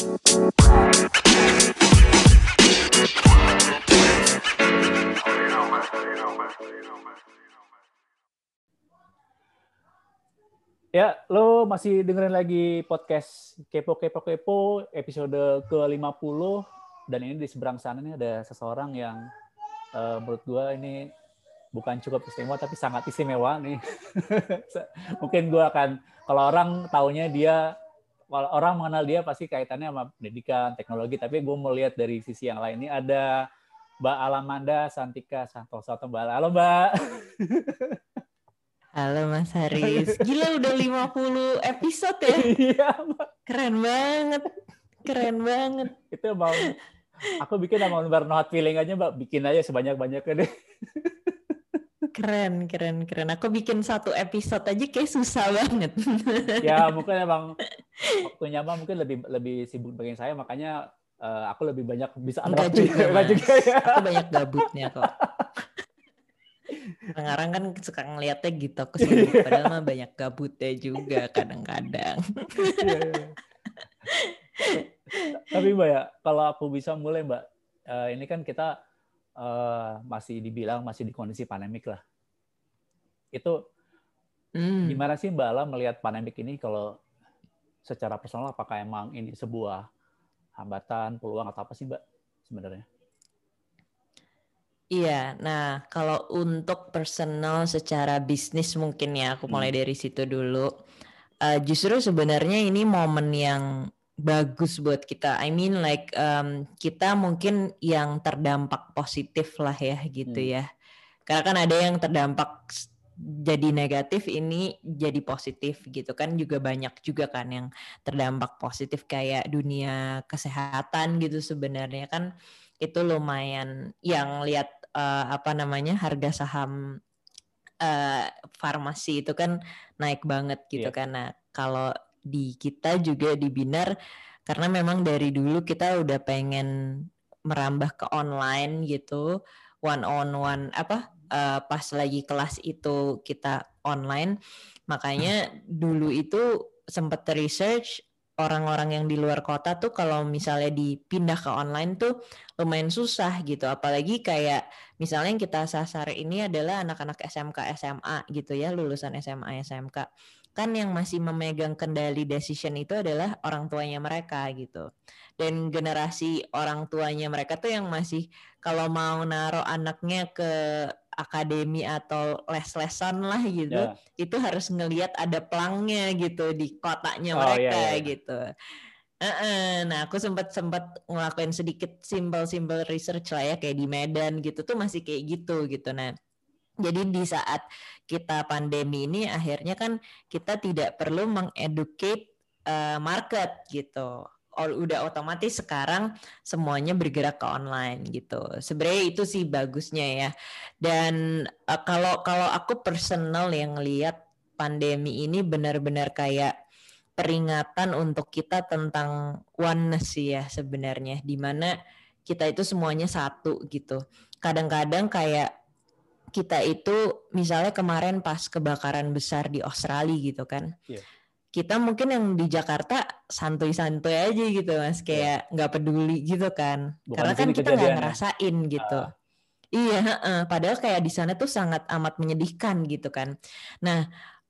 Ya, lo masih dengerin lagi podcast Kepo Kepo Kepo episode ke-50 dan ini di seberang sana nih ada seseorang yang uh, menurut gua ini bukan cukup istimewa tapi sangat istimewa nih. Mungkin gua akan kalau orang taunya dia orang mengenal dia pasti kaitannya sama pendidikan, teknologi, tapi gue mau lihat dari sisi yang lain. Ini ada Mbak Alamanda Santika Santoso. Mbak. Halo, Mbak. Halo Mas Haris. Gila udah 50 episode ya? Iya, Keren banget. Keren banget. Itu mau aku bikin sama lembar no hard feeling aja, Mbak. Bikin aja sebanyak-banyaknya deh. Keren, keren, keren. Aku bikin satu episode aja kayak susah banget. ya, mungkin emang waktunya mah mungkin lebih lebih sibuk bagian saya, makanya uh, aku lebih banyak bisa Enggak juga, Enggak juga ya. Aku banyak gabutnya kok. Sekarang kan suka ngeliatnya gitu aku sih padahal mah banyak gabutnya juga kadang-kadang. Iya, iya. Tapi Mbak ya, kalau aku bisa mulai Mbak, uh, ini kan kita uh, masih dibilang masih di kondisi pandemik lah. Itu hmm. gimana sih Mbak Ala melihat pandemik ini kalau secara personal apakah emang ini sebuah hambatan, peluang atau apa sih Mbak sebenarnya? Iya, nah kalau untuk personal secara bisnis mungkin ya aku mulai hmm. dari situ dulu. Uh, justru sebenarnya ini momen yang bagus buat kita. I mean like um, kita mungkin yang terdampak positif lah ya gitu hmm. ya. Karena kan ada yang terdampak jadi negatif ini jadi positif gitu kan juga banyak juga kan yang terdampak positif kayak dunia kesehatan gitu sebenarnya kan itu lumayan yang lihat uh, apa namanya harga saham uh, farmasi itu kan naik banget gitu yeah. karena kalau di kita juga di Binar karena memang dari dulu kita udah pengen merambah ke online gitu. One on one apa uh, pas lagi kelas itu kita online. Makanya dulu itu sempat research orang-orang yang di luar kota tuh kalau misalnya dipindah ke online tuh lumayan susah gitu. Apalagi kayak misalnya yang kita sasar ini adalah anak-anak SMK SMA gitu ya lulusan SMA SMK kan yang masih memegang kendali decision itu adalah orang tuanya mereka gitu dan generasi orang tuanya mereka tuh yang masih kalau mau naruh anaknya ke akademi atau les-lesan lah gitu yeah. itu harus ngelihat ada pelangnya gitu di kotaknya oh, mereka yeah, yeah. gitu Uh, nah, aku sempat sempat ngelakuin sedikit simple-simple research lah ya kayak di Medan gitu tuh masih kayak gitu gitu. Nah, jadi di saat kita pandemi ini akhirnya kan kita tidak perlu mengeducate uh, market gitu. Udah otomatis sekarang semuanya bergerak ke online gitu. Sebenarnya itu sih bagusnya ya. Dan uh, kalau kalau aku personal yang lihat pandemi ini benar-benar kayak peringatan untuk kita tentang oneness ya sebenarnya di mana kita itu semuanya satu gitu. Kadang-kadang kayak kita itu misalnya kemarin pas kebakaran besar di Australia gitu kan. Yeah. Kita mungkin yang di Jakarta santuy-santuy aja gitu Mas, iya. kayak nggak yeah. peduli gitu kan. Bukan Karena kan kita nggak ngerasain gitu. Uh. Iya, uh, padahal kayak di sana tuh sangat amat menyedihkan gitu kan. Nah,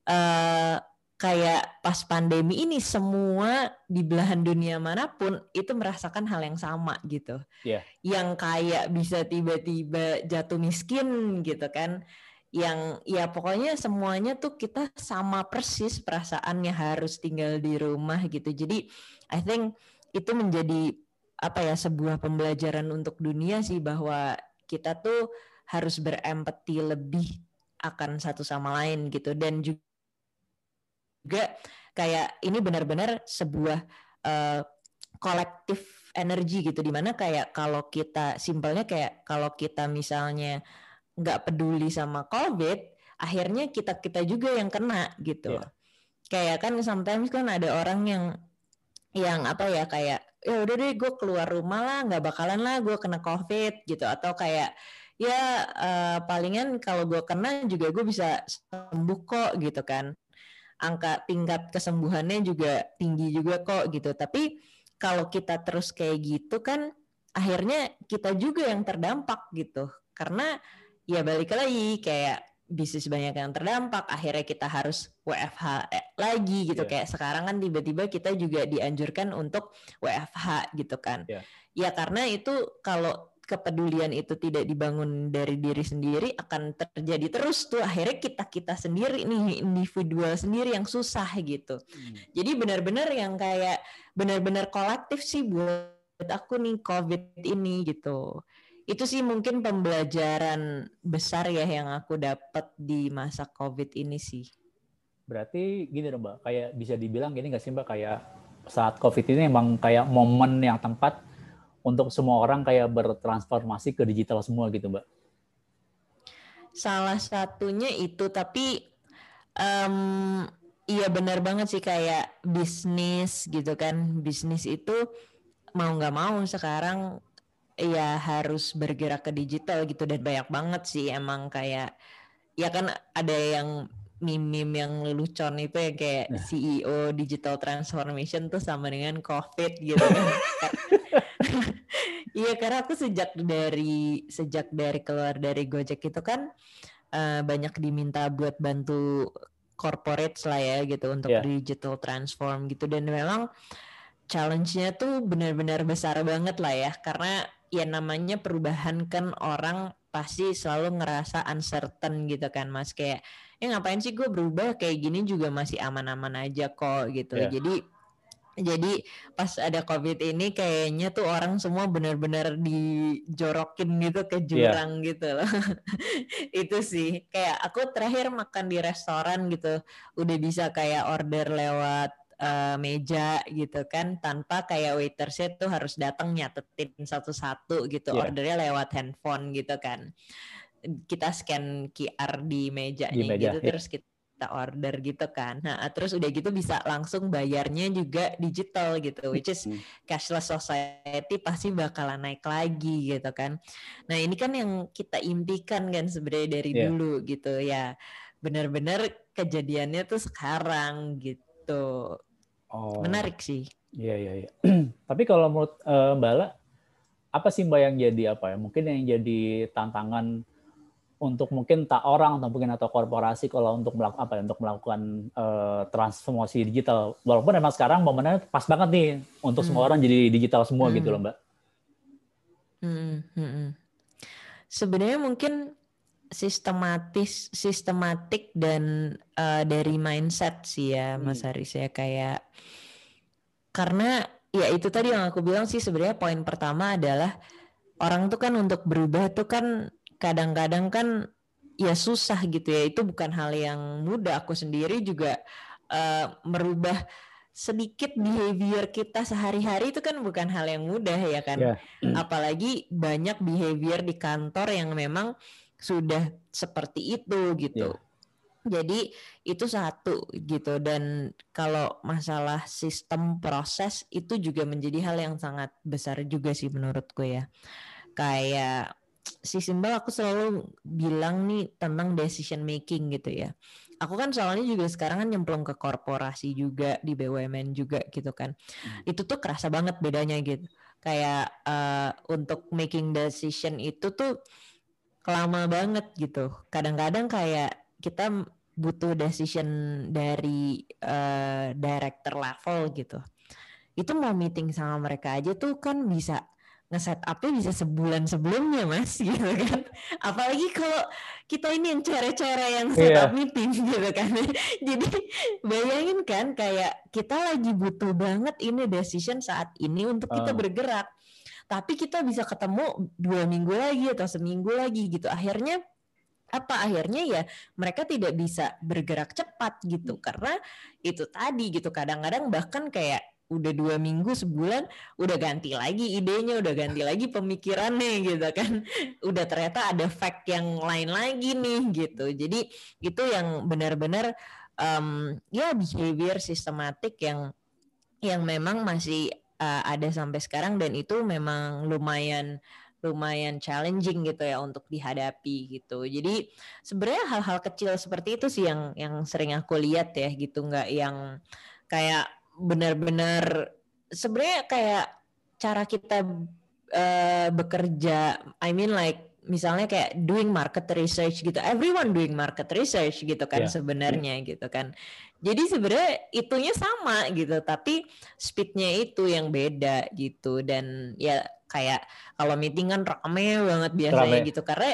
uh, kayak pas pandemi ini semua di belahan dunia mana pun itu merasakan hal yang sama gitu. Yeah. Yang kayak bisa tiba-tiba jatuh miskin gitu kan. Yang ya pokoknya semuanya tuh kita sama persis perasaannya harus tinggal di rumah gitu. Jadi I think itu menjadi apa ya sebuah pembelajaran untuk dunia sih bahwa kita tuh harus berempati lebih akan satu sama lain gitu dan juga juga kayak ini benar-benar sebuah uh, kolektif energi gitu di mana kayak kalau kita simpelnya kayak kalau kita misalnya nggak peduli sama covid akhirnya kita kita juga yang kena gitu. Yeah. kayak kan sometimes kan ada orang yang yang apa ya kayak ya udah deh gue keluar rumah lah nggak bakalan lah gue kena covid gitu. Atau kayak ya uh, palingan kalau gue kena juga gue bisa sembuh kok gitu kan angka tingkat kesembuhannya juga tinggi juga kok gitu. Tapi kalau kita terus kayak gitu kan akhirnya kita juga yang terdampak gitu karena ya balik lagi kayak bisnis banyak yang terdampak akhirnya kita harus WFH lagi gitu yeah. kayak sekarang kan tiba-tiba kita juga dianjurkan untuk WFH gitu kan yeah. ya karena itu kalau kepedulian itu tidak dibangun dari diri sendiri akan terjadi terus tuh. Akhirnya kita kita sendiri nih individual sendiri yang susah gitu. Hmm. jadi benar-benar yang kayak benar-benar kolektif sih buat aku nih covid ini gitu. Itu sih mungkin pembelajaran besar ya yang aku dapat di masa covid ini sih. Berarti gini dong mbak. Kayak bisa dibilang gini nggak sih mbak? Kayak saat covid ini emang kayak momen yang tempat untuk semua orang kayak bertransformasi ke digital semua gitu, Mbak? Salah satunya itu, tapi um, iya benar banget sih kayak bisnis gitu kan, bisnis itu mau nggak mau sekarang ya harus bergerak ke digital gitu dan banyak banget sih emang kayak ya kan ada yang meme-meme yang lelucon itu ya kayak nah. CEO digital transformation tuh sama dengan COVID gitu kan. Iya karena aku sejak dari sejak dari keluar dari Gojek itu kan uh, banyak diminta buat bantu corporate lah ya gitu untuk yeah. digital transform gitu. Dan memang challenge-nya tuh benar-benar besar banget lah ya. Karena ya namanya perubahan kan orang pasti selalu ngerasa uncertain gitu kan mas. Kayak ya ngapain sih gue berubah? Kayak gini juga masih aman-aman aja kok gitu. Yeah. jadi jadi pas ada covid ini kayaknya tuh orang semua benar-benar dijorokin gitu ke iya. jurang yeah. gitu loh. itu sih kayak aku terakhir makan di restoran gitu udah bisa kayak order lewat uh, meja gitu kan tanpa kayak waitersnya tuh harus datang nyatetin satu-satu gitu yeah. ordernya lewat handphone gitu kan kita scan QR di mejanya di meja, gitu yeah. terus kita kita order gitu kan. Nah, terus udah gitu bisa langsung bayarnya juga digital gitu, which is cashless society pasti bakalan naik lagi gitu kan. Nah, ini kan yang kita impikan kan sebenarnya dari yeah. dulu gitu ya. Benar-benar kejadiannya tuh sekarang gitu. Oh. Menarik sih. Iya, iya, iya. Tapi kalau menurut uh, Mbak La, apa sih Mbak yang jadi apa ya? Mungkin yang jadi tantangan untuk mungkin tak orang atau mungkin atau korporasi kalau untuk melakukan apa ya untuk melakukan uh, transformasi digital walaupun memang sekarang momennya pas banget nih untuk hmm. semua orang jadi digital semua hmm. gitu loh mbak. Hmm. Hmm. hmm. Sebenarnya mungkin sistematis sistematik dan uh, dari mindset sih ya Mas hmm. Haris ya kayak karena ya itu tadi yang aku bilang sih sebenarnya poin pertama adalah orang tuh kan untuk berubah tuh kan kadang-kadang kan ya susah gitu ya itu bukan hal yang mudah aku sendiri juga uh, merubah sedikit behavior kita sehari-hari itu kan bukan hal yang mudah ya kan yeah. apalagi banyak behavior di kantor yang memang sudah seperti itu gitu yeah. Jadi itu satu gitu dan kalau masalah sistem proses itu juga menjadi hal yang sangat besar juga sih menurutku ya. Kayak si Simbal aku selalu bilang nih tentang decision making gitu ya. Aku kan soalnya juga sekarang kan nyemplung ke korporasi juga di BUMN juga gitu kan. Hmm. Itu tuh kerasa banget bedanya gitu. Kayak uh, untuk making decision itu tuh lama banget gitu. Kadang-kadang kayak kita butuh decision dari uh, director level gitu. Itu mau meeting sama mereka aja tuh kan bisa nge-set upnya bisa sebulan sebelumnya mas gitu kan. Apalagi kalau kita ini yang cara-cara yang set yeah. up meeting gitu kan. Jadi bayangin kan kayak kita lagi butuh banget ini decision saat ini untuk kita uh. bergerak. Tapi kita bisa ketemu dua minggu lagi atau seminggu lagi gitu. Akhirnya apa? Akhirnya ya mereka tidak bisa bergerak cepat gitu. Karena itu tadi gitu kadang-kadang bahkan kayak udah dua minggu sebulan udah ganti lagi idenya udah ganti lagi pemikirannya gitu kan. Udah ternyata ada fact yang lain lagi nih gitu. Jadi itu yang benar-benar um, ya behavior sistematik yang yang memang masih uh, ada sampai sekarang dan itu memang lumayan lumayan challenging gitu ya untuk dihadapi gitu. Jadi sebenarnya hal-hal kecil seperti itu sih yang yang sering aku lihat ya gitu. Nggak yang kayak benar-benar sebenarnya kayak cara kita uh, bekerja, I mean like misalnya kayak doing market research gitu, everyone doing market research gitu kan yeah. sebenarnya yeah. gitu kan. Jadi sebenarnya itunya sama gitu, tapi speednya itu yang beda gitu dan ya kayak kalau meeting kan rame banget biasanya rame. gitu karena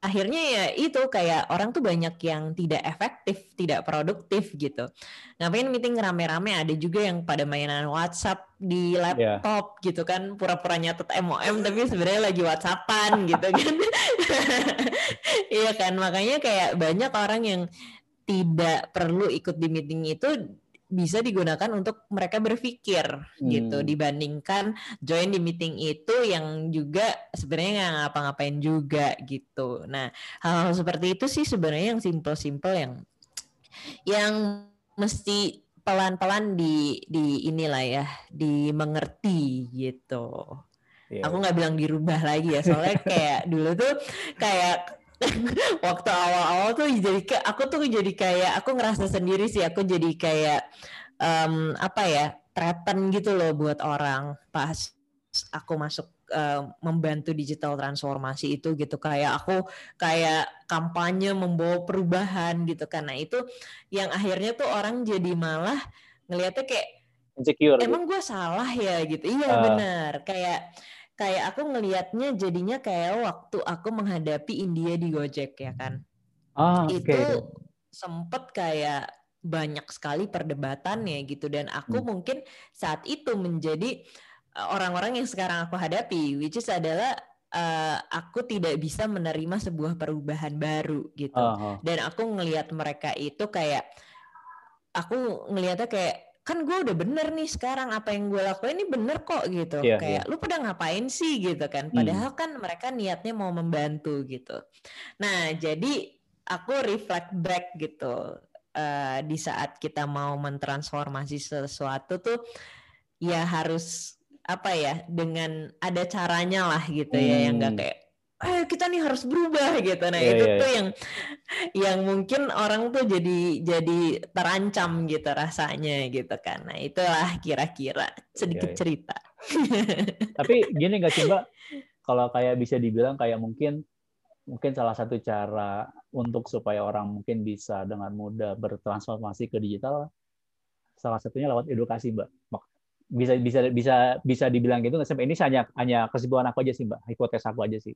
akhirnya ya itu kayak orang tuh banyak yang tidak efektif, tidak produktif gitu. Ngapain meeting rame-rame ada juga yang pada mainan WhatsApp di iya. laptop yeah. gitu kan, pura-pura nyatet MOM tapi sebenarnya lagi WhatsAppan gitu kan. Iya kan, makanya kayak banyak orang yang tidak perlu ikut di meeting itu bisa digunakan untuk mereka berpikir gitu, hmm. gitu dibandingkan join di meeting itu yang juga sebenarnya nggak ngapa-ngapain juga gitu. Nah hal-hal seperti itu sih sebenarnya yang simple-simple yang yang mesti pelan-pelan di di inilah ya dimengerti gitu. Yeah. Aku nggak bilang dirubah lagi ya soalnya kayak dulu tuh kayak waktu awal-awal tuh jadi kayak aku tuh jadi kayak aku ngerasa sendiri sih aku jadi kayak um, apa ya threaten gitu loh buat orang pas aku masuk uh, membantu digital transformasi itu gitu. Kayak aku kayak kampanye membawa perubahan gitu karena itu yang akhirnya tuh orang jadi malah ngelihatnya kayak insecure emang gue salah ya? gitu. Iya uh. benar. Kayak kayak aku ngelihatnya jadinya kayak waktu aku menghadapi India di Gojek ya kan. Ah, itu okay. sempet kayak banyak sekali perdebatannya gitu dan aku hmm. mungkin saat itu menjadi eh, orang-orang yang sekarang aku hadapi which is adalah uh, aku tidak bisa menerima sebuah perubahan baru gitu uh -huh. dan aku ngelihat mereka itu kayak aku ngelihatnya kayak kan gue udah bener nih sekarang apa yang gue lakuin ini bener kok gitu yeah, kayak yeah. lu pada ngapain sih gitu kan hmm. padahal hmm. kan mereka niatnya mau membantu gitu nah jadi aku reflect back gitu uh, di saat kita mau mentransformasi sesuatu tuh ya harus apa ya dengan ada caranya lah gitu hmm. ya yang gak hmm. kayak eh kita nih harus berubah gitu. Nah yeah, itu yeah, tuh yeah. yang yang mungkin orang tuh jadi jadi terancam gitu rasanya gitu kan. Nah itulah kira-kira sedikit yeah, yeah. cerita. Tapi gini nggak sih mbak? Kalau kayak bisa dibilang kayak mungkin mungkin salah satu cara untuk supaya orang mungkin bisa dengan mudah bertransformasi ke digital salah satunya lewat edukasi mbak. Bisa bisa bisa bisa dibilang gitu nggak sampai ini hanya hanya kesimpulan aku aja sih mbak. Hipotesis aku aja sih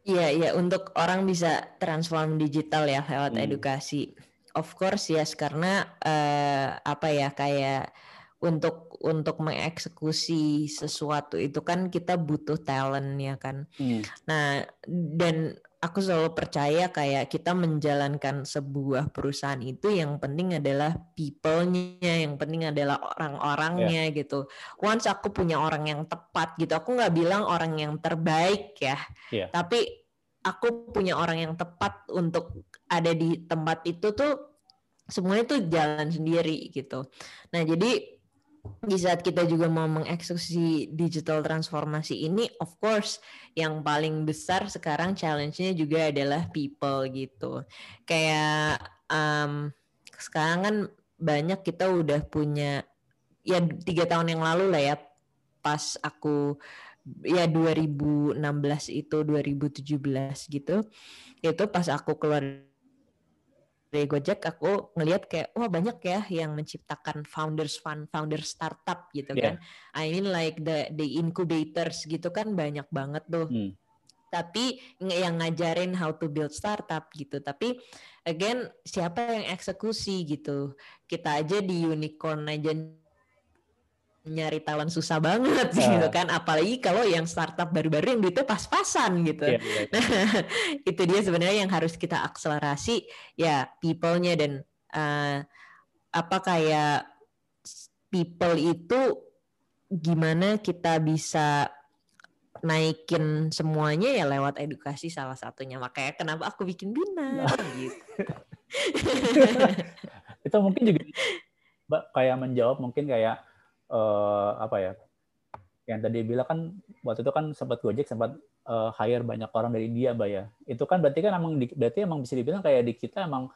Iya, iya untuk orang bisa transform digital ya lewat hmm. edukasi. Of course yes karena uh, apa ya kayak untuk untuk mengeksekusi sesuatu itu kan kita butuh talent ya kan. Hmm. Nah, dan aku selalu percaya kayak kita menjalankan sebuah perusahaan itu yang penting adalah people-nya, yang penting adalah orang-orangnya yeah. gitu. Once aku punya orang yang tepat gitu, aku nggak bilang orang yang terbaik ya, yeah. tapi aku punya orang yang tepat untuk ada di tempat itu tuh semuanya tuh jalan sendiri gitu. Nah jadi di saat kita juga mau mengeksekusi digital transformasi ini, of course, yang paling besar sekarang challenge-nya juga adalah people gitu. Kayak um, sekarang kan banyak kita udah punya ya tiga tahun yang lalu lah ya pas aku ya 2016 itu 2017 gitu itu pas aku keluar dari Gojek aku ngelihat kayak wah banyak ya yang menciptakan founders fund, founder startup gitu yeah. kan. I mean like the the incubators gitu kan banyak banget tuh. Hmm. Tapi yang ngajarin how to build startup gitu. Tapi again siapa yang eksekusi gitu. Kita aja di unicorn aja nyari talent susah banget uh. gitu kan apalagi kalau yang startup baru-baru yang duitnya pas-pasan gitu yeah, yeah, yeah. nah itu dia sebenarnya yang harus kita akselerasi ya people-nya dan uh, apa kayak people itu gimana kita bisa naikin semuanya ya lewat edukasi salah satunya makanya kenapa aku bikin bina nah. gitu itu mungkin juga mbak kayak menjawab mungkin kayak uh, apa ya yang tadi bilang kan waktu itu kan sempat Gojek sempat uh, hire banyak orang dari India, Mbak ya. Itu kan berarti kan emang berarti emang bisa dibilang kayak di kita emang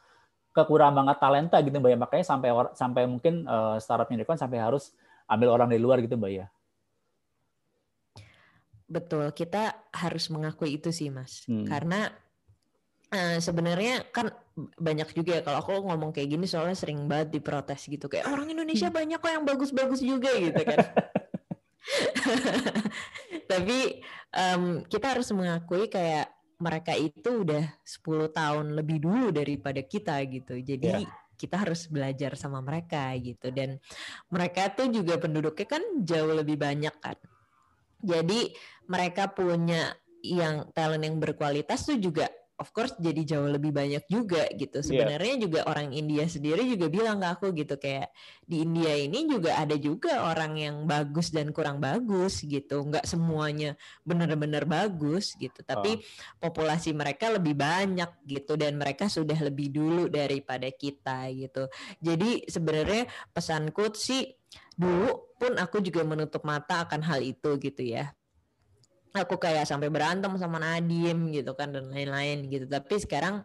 kekurangan banget talenta gitu Mbak ya. Makanya sampai sampai mungkin uh, startup unicorn sampai harus ambil orang dari luar gitu mbak ya betul kita harus mengakui itu sih mas hmm. karena uh, sebenarnya kan banyak juga ya. Kalau aku ngomong kayak gini soalnya sering banget diprotes gitu. Kayak orang Indonesia hmm. banyak kok yang bagus-bagus juga gitu kan. Tapi um, kita harus mengakui kayak mereka itu udah 10 tahun lebih dulu daripada kita gitu. Jadi yeah kita harus belajar sama mereka gitu. Dan mereka tuh juga penduduknya kan jauh lebih banyak kan. Jadi mereka punya yang talent yang berkualitas tuh juga of course jadi jauh lebih banyak juga gitu. Iya. Sebenarnya yeah. juga orang India sendiri juga bilang ke aku gitu kayak di India ini juga ada juga orang yang bagus dan kurang bagus gitu. Nggak semuanya benar-benar bagus gitu. Tapi oh. populasi mereka lebih banyak gitu dan mereka sudah lebih dulu daripada kita gitu. Jadi sebenarnya pesanku sih dulu pun aku juga menutup mata akan hal itu gitu ya aku kayak sampai berantem sama Nadim gitu kan dan lain-lain gitu. Tapi sekarang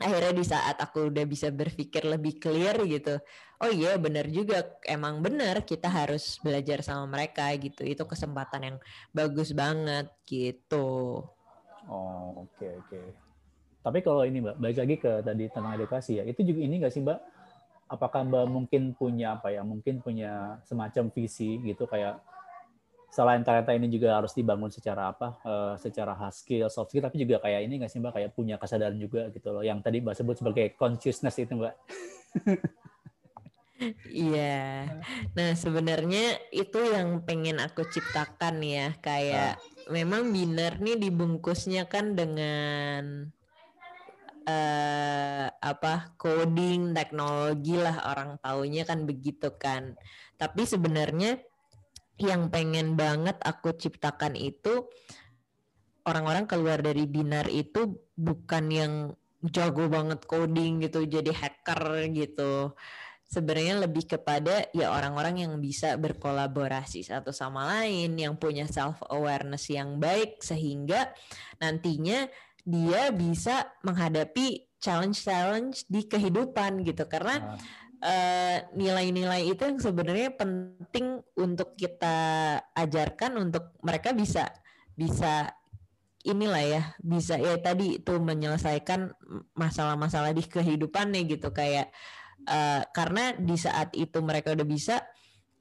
akhirnya di saat aku udah bisa berpikir lebih clear gitu oh iya benar juga. Emang benar kita harus belajar sama mereka gitu. Itu kesempatan yang bagus banget gitu. Oh oke okay, oke. Okay. tapi kalau ini mbak balik lagi ke tadi tentang edukasi ya. Itu juga ini nggak sih mbak? Apakah mbak mungkin punya apa ya? Mungkin punya semacam visi gitu kayak selain talenta ini juga harus dibangun secara apa uh, secara hard skill soft skill tapi juga kayak ini nggak sih mbak? Kayak punya kesadaran juga gitu loh. Yang tadi mbak sebut sebagai consciousness itu mbak. Iya, nah sebenarnya itu yang pengen aku ciptakan ya, kayak uh. memang biner nih dibungkusnya kan dengan uh, apa coding teknologi lah orang taunya kan begitu kan, tapi sebenarnya yang pengen banget aku ciptakan itu orang-orang keluar dari binar itu bukan yang jago banget coding gitu jadi hacker gitu. Sebenarnya lebih kepada ya orang-orang yang bisa berkolaborasi satu sama lain yang punya self awareness yang baik sehingga nantinya dia bisa menghadapi challenge-challenge di kehidupan gitu. Karena nah nilai-nilai uh, itu yang sebenarnya penting untuk kita ajarkan untuk mereka bisa bisa inilah ya bisa ya tadi itu menyelesaikan masalah-masalah di kehidupannya gitu kayak uh, karena di saat itu mereka udah bisa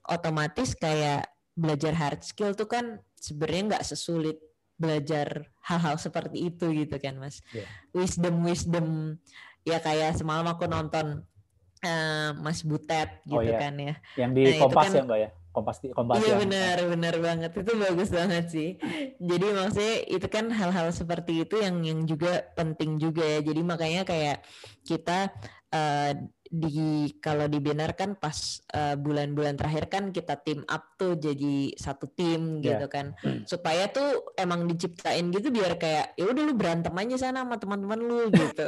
otomatis kayak belajar hard skill tuh kan sebenarnya nggak sesulit belajar hal-hal seperti itu gitu kan mas yeah. wisdom wisdom ya kayak semalam aku nonton uh, Mas Butet oh, gitu oh, iya. kan ya. Yang di nah, Kompas kan, ya Mbak ya? Kompas di Kompas Iya benar, benar banget. Itu bagus banget sih. Jadi maksudnya itu kan hal-hal seperti itu yang yang juga penting juga ya. Jadi makanya kayak kita uh, di kalau di Binar kan pas bulan eh, bulan-bulan terakhir kan kita team up tuh jadi satu tim yeah. gitu kan hmm. supaya tuh emang diciptain gitu biar kayak ya udah lu berantem aja sana sama teman-teman lu gitu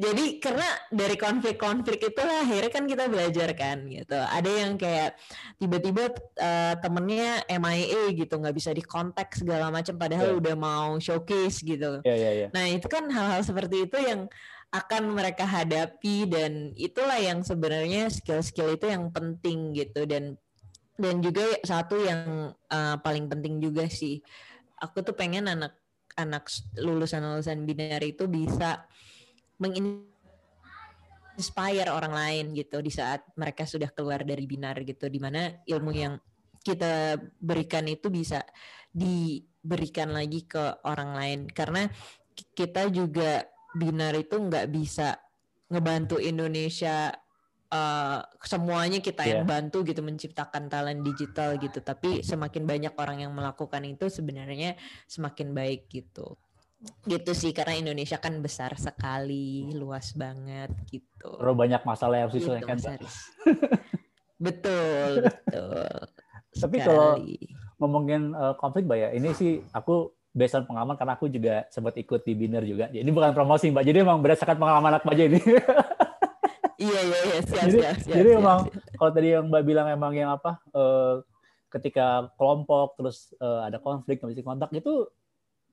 jadi karena dari konflik-konflik itu lah akhirnya kan kita belajar kan gitu ada yang kayak tiba-tiba uh, temennya MIA gitu nggak bisa dikontak segala macam padahal yeah. udah mau showcase gitu yeah, yeah, yeah. nah itu kan hal-hal seperti itu yang akan mereka hadapi dan itulah yang sebenarnya skill-skill itu yang penting gitu. Dan dan juga satu yang uh, paling penting juga sih. Aku tuh pengen anak anak lulusan lulusan binari itu bisa menginspire orang lain gitu di saat mereka sudah keluar dari binar gitu. Di mana ilmu yang kita berikan itu bisa diberikan lagi ke orang lain. Karena kita juga Binar itu nggak bisa ngebantu Indonesia uh, semuanya kita yeah. yang iya. bantu gitu menciptakan talent digital gitu. Tapi semakin banyak orang yang melakukan itu sebenarnya semakin baik gitu. Gitu sih karena Indonesia kan besar sekali luas banget gitu. Terus banyak masalah yang harus gitu, diselesaikan betul betul. Tapi kalau ngomongin uh, konflik Mbak ya ini sih aku based pengalaman karena aku juga sempat ikut di Biner juga. Jadi bukan promosi Mbak, jadi emang berdasarkan pengalaman aku aja ini. iya iya iya siap jadi, siap siap. Jadi siap, emang kalau tadi yang Mbak bilang emang yang apa uh, ketika kelompok terus uh, ada konflik bisa kontak itu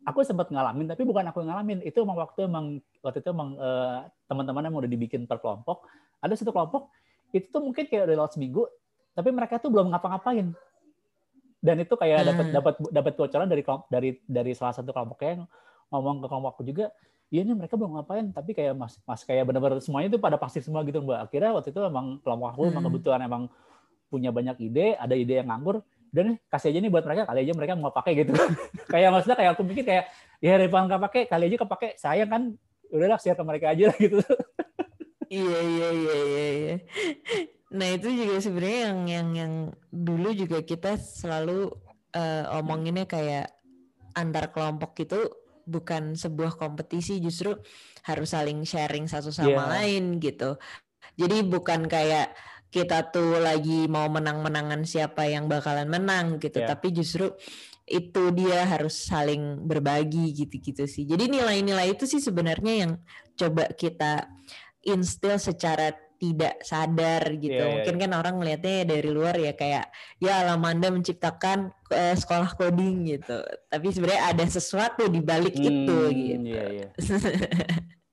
aku sempat ngalamin tapi bukan aku yang ngalamin itu emang waktu emang waktu itu emang uh, teman-teman yang udah dibikin per kelompok ada satu kelompok itu tuh mungkin kayak udah lewat seminggu tapi mereka tuh belum ngapa-ngapain dan itu kayak dapat hmm. dapat dapat bocoran dari dari dari salah satu kelompoknya ngomong ke kelompokku juga iya nih mereka belum ngapain. Tapi kayak mas mas kayak benar-benar semuanya itu pada pasti semua gitu mbak. Akhirnya waktu itu emang kelompok aku hmm. emang kebetulan emang punya banyak ide ada ide yang nganggur. Dan kasih aja nih buat mereka kali aja mereka mau pakai gitu. Kayak maksudnya kayak aku mikir kayak ya daripada nggak pakai kali aja kepake sayang kan? Udahlah share ke mereka aja lah gitu. Iya iya iya iya iya nah itu juga sebenarnya yang yang yang dulu juga kita selalu uh, omonginnya kayak antar kelompok itu bukan sebuah kompetisi justru harus saling sharing satu sama yeah. lain gitu. Jadi bukan kayak kita tuh lagi mau menang-menangan siapa yang bakalan menang gitu, yeah. tapi justru itu dia harus saling berbagi gitu-gitu sih. Jadi nilai-nilai itu sih sebenarnya yang coba kita instill secara tidak sadar gitu. Yeah, iya, Mungkin yeah, kan orang melihatnya dari luar ya kayak ya Alamanda menciptakan uh, sekolah coding gitu. Tapi sebenarnya ada sesuatu di balik hmm, itu gitu. Yeah, yeah.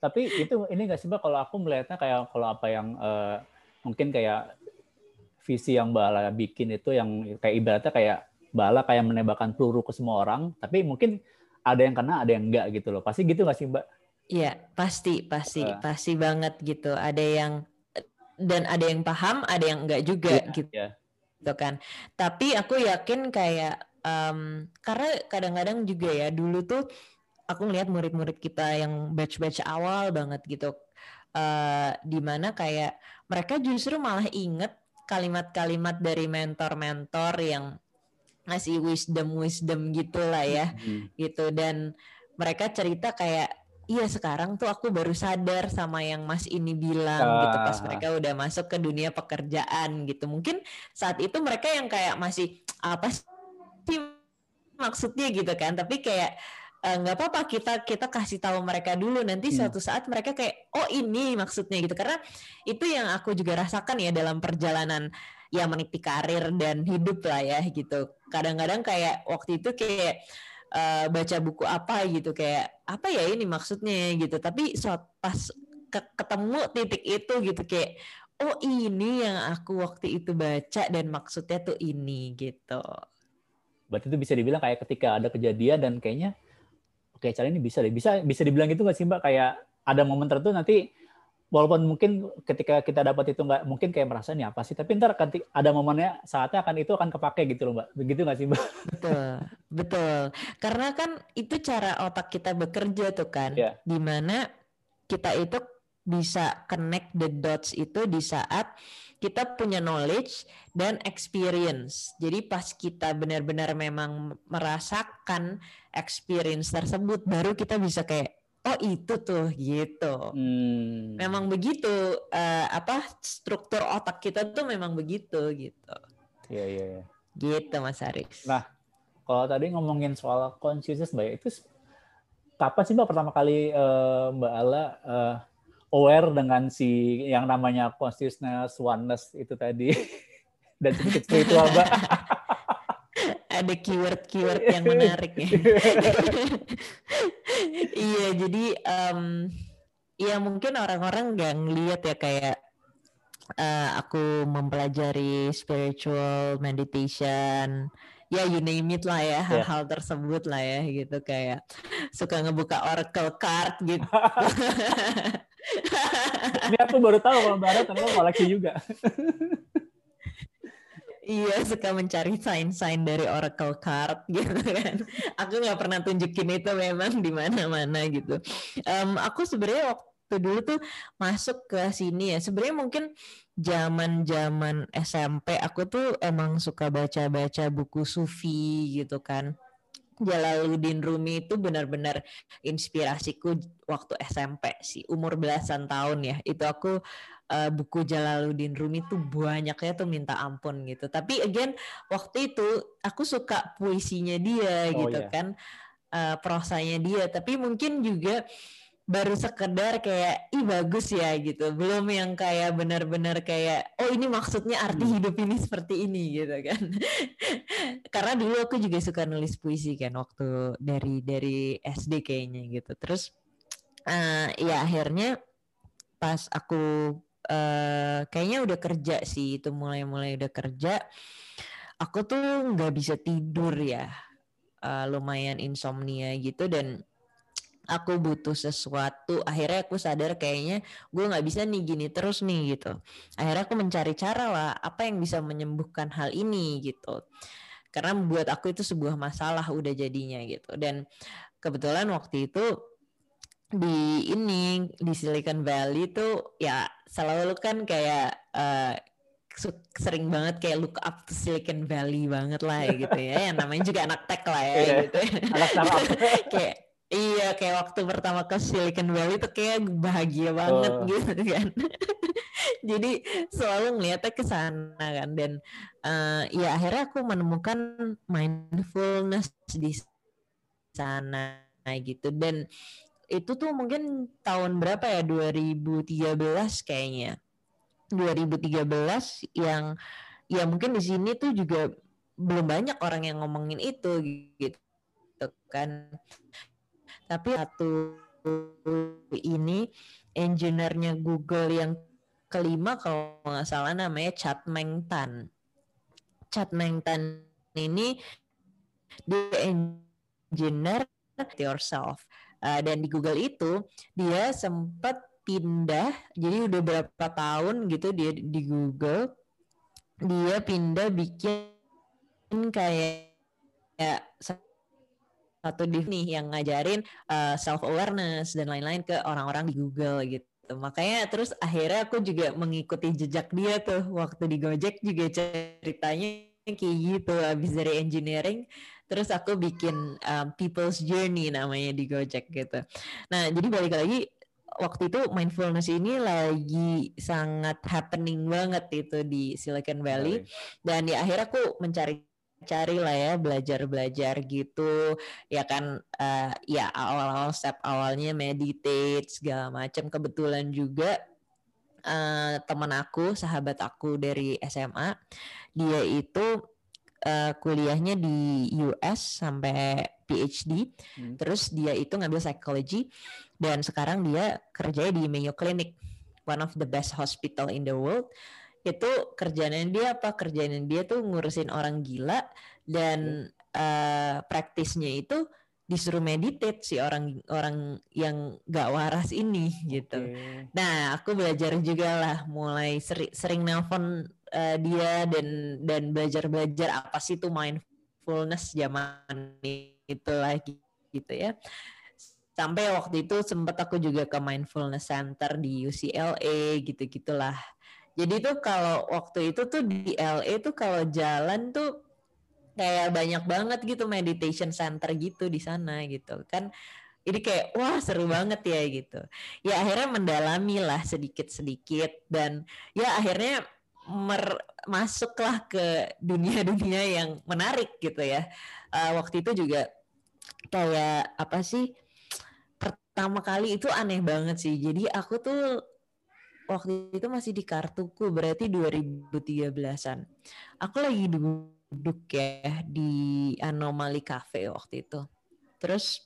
Tapi itu ini nggak sih Mbak kalau aku melihatnya kayak kalau apa yang uh, mungkin kayak visi yang Mbak Ala bikin itu yang kayak ibaratnya kayak Mbak Ala kayak menembakkan peluru ke semua orang, tapi mungkin ada yang kena, ada yang enggak gitu loh. Pasti gitu nggak sih Mbak? Iya, pasti, pasti, uh. pasti banget gitu. Ada yang dan ada yang paham, ada yang enggak juga yeah, gitu. Yeah. Gitu kan. Tapi aku yakin kayak um, karena kadang-kadang juga ya dulu tuh aku ngeliat murid-murid kita yang batch-batch awal banget gitu. Uh, di mana kayak mereka justru malah inget kalimat-kalimat dari mentor-mentor yang ngasih wisdom-wisdom gitu lah ya, mm -hmm. gitu dan mereka cerita kayak iya sekarang tuh aku baru sadar sama yang Mas ini bilang uh. gitu pas mereka udah masuk ke dunia pekerjaan gitu. Mungkin saat itu mereka yang kayak masih apa sih maksudnya gitu kan, tapi kayak eh, nggak uh, apa-apa kita kita kasih tahu mereka dulu nanti hmm. suatu saat mereka kayak oh ini maksudnya gitu karena itu yang aku juga rasakan ya dalam perjalanan ya meniti karir dan hidup lah ya gitu kadang-kadang kayak waktu itu kayak uh, baca buku apa gitu kayak apa ya ini maksudnya gitu. Tapi saat pas ke ketemu titik itu gitu kayak oh ini yang aku waktu itu baca dan maksudnya tuh ini gitu. Berarti itu bisa dibilang kayak ketika ada kejadian dan kayaknya oke okay, cara ini bisa deh. Bisa bisa dibilang gitu nggak sih mbak? Kayak ada momen tertentu nanti walaupun mungkin ketika kita dapat itu nggak mungkin kayak merasa nih apa sih tapi ntar ketika ada momennya saatnya akan itu akan kepake gitu loh mbak begitu nggak sih mbak betul betul karena kan itu cara otak kita bekerja tuh kan yeah. di mana kita itu bisa connect the dots itu di saat kita punya knowledge dan experience. Jadi pas kita benar-benar memang merasakan experience tersebut, baru kita bisa kayak oh itu tuh gitu. Hmm. Memang begitu uh, apa struktur otak kita tuh memang begitu gitu. Iya iya. Ya. Gitu Mas Aris. Nah kalau tadi ngomongin soal consciousness mbak itu kapan sih mbak pertama kali uh, mbak Ala uh, aware dengan si yang namanya consciousness oneness itu tadi dan sedikit spiritual mbak. ada keyword-keyword yang menarik ya. iya, jadi um, ya mungkin orang-orang nggak ngeliat ya kayak uh, aku mempelajari spiritual meditation, ya you name it lah ya hal-hal yeah. tersebut lah ya gitu kayak suka ngebuka oracle card gitu. Ini aku baru tahu kalau Barat ternyata koleksi juga. Iya suka mencari sign-sign dari oracle card gitu kan. Aku nggak pernah tunjukin itu memang di mana-mana gitu. Um, aku sebenarnya waktu dulu tuh masuk ke sini ya. Sebenarnya mungkin zaman-zaman SMP aku tuh emang suka baca-baca buku sufi gitu kan. Jalaluddin Rumi itu benar-benar inspirasiku waktu SMP sih umur belasan tahun ya itu aku uh, buku Jalaluddin Rumi tuh banyaknya tuh minta ampun gitu. Tapi again waktu itu aku suka puisinya dia oh, gitu yeah. kan, uh, prosanya dia. Tapi mungkin juga baru sekedar kayak ih bagus ya gitu belum yang kayak benar-benar kayak oh ini maksudnya arti hmm. hidup ini seperti ini gitu kan karena dulu aku juga suka nulis puisi kan waktu dari dari SD kayaknya gitu terus uh, ya akhirnya pas aku uh, kayaknya udah kerja sih itu mulai-mulai udah kerja. Aku tuh nggak bisa tidur ya. Uh, lumayan insomnia gitu dan aku butuh sesuatu. Akhirnya aku sadar kayaknya gue nggak bisa nih gini terus nih gitu. Akhirnya aku mencari cara lah apa yang bisa menyembuhkan hal ini gitu. Karena buat aku itu sebuah masalah udah jadinya gitu. Dan kebetulan waktu itu di ini di Silicon Valley tuh ya selalu kan kayak uh, sering banget kayak look up to Silicon Valley banget lah ya gitu ya yang namanya juga anak tech lah ya yeah. gitu anak kayak Iya, kayak waktu pertama ke Silicon Valley tuh kayak bahagia banget oh. gitu kan. Jadi selalu ngeliatnya ke sana kan dan uh, ya akhirnya aku menemukan mindfulness di sana gitu dan itu tuh mungkin tahun berapa ya 2013 kayaknya. 2013 yang ya mungkin di sini tuh juga belum banyak orang yang ngomongin itu gitu kan tapi satu ini engineer-nya Google yang kelima kalau nggak salah namanya Chad Mengtan. Chad Mengtan ini dia engineer yourself. Uh, dan di Google itu dia sempat pindah jadi udah berapa tahun gitu dia di Google dia pindah bikin kayak ya satu div nih yang ngajarin uh, eh, self awareness dan lain-lain ke orang-orang di Google gitu. Makanya terus akhirnya aku juga mengikuti jejak dia tuh waktu di Gojek juga ceritanya kayak gitu habis dari engineering terus aku bikin um, people's journey namanya di Gojek gitu. Nah, jadi balik lagi waktu itu mindfulness ini lagi sangat happening banget itu di Silicon Valley. Dan di akhirnya aku mencari cari lah ya belajar-belajar gitu. Ya kan uh, ya awal-awal step awalnya meditate segala macam. Kebetulan juga uh, teman aku sahabat aku dari SMA dia itu uh, kuliahnya di US sampai PhD hmm. terus dia itu ngambil psikologi dan sekarang dia kerjanya di Mayo Clinic one of the best hospital in the world itu kerjaan dia apa kerjaan dia tuh ngurusin orang gila dan uh, praktisnya itu disuruh meditate si orang orang yang gak waras ini gitu. Okay. Nah aku belajar juga lah mulai seri, sering nelpon uh, dia dan dan belajar belajar apa sih itu mindfulness zaman itu lagi gitu ya. Sampai waktu itu sempat aku juga ke mindfulness center di UCLA gitu gitulah jadi tuh kalau waktu itu tuh di LA tuh kalau jalan tuh kayak banyak banget gitu meditation center gitu di sana gitu kan. Jadi kayak wah seru banget ya gitu. Ya akhirnya mendalami lah sedikit-sedikit dan ya akhirnya mer masuklah ke dunia-dunia yang menarik gitu ya. Uh, waktu itu juga kayak apa sih pertama kali itu aneh banget sih. Jadi aku tuh waktu itu masih di kartuku berarti 2013-an. Aku lagi duduk ya di Anomali Cafe waktu itu. Terus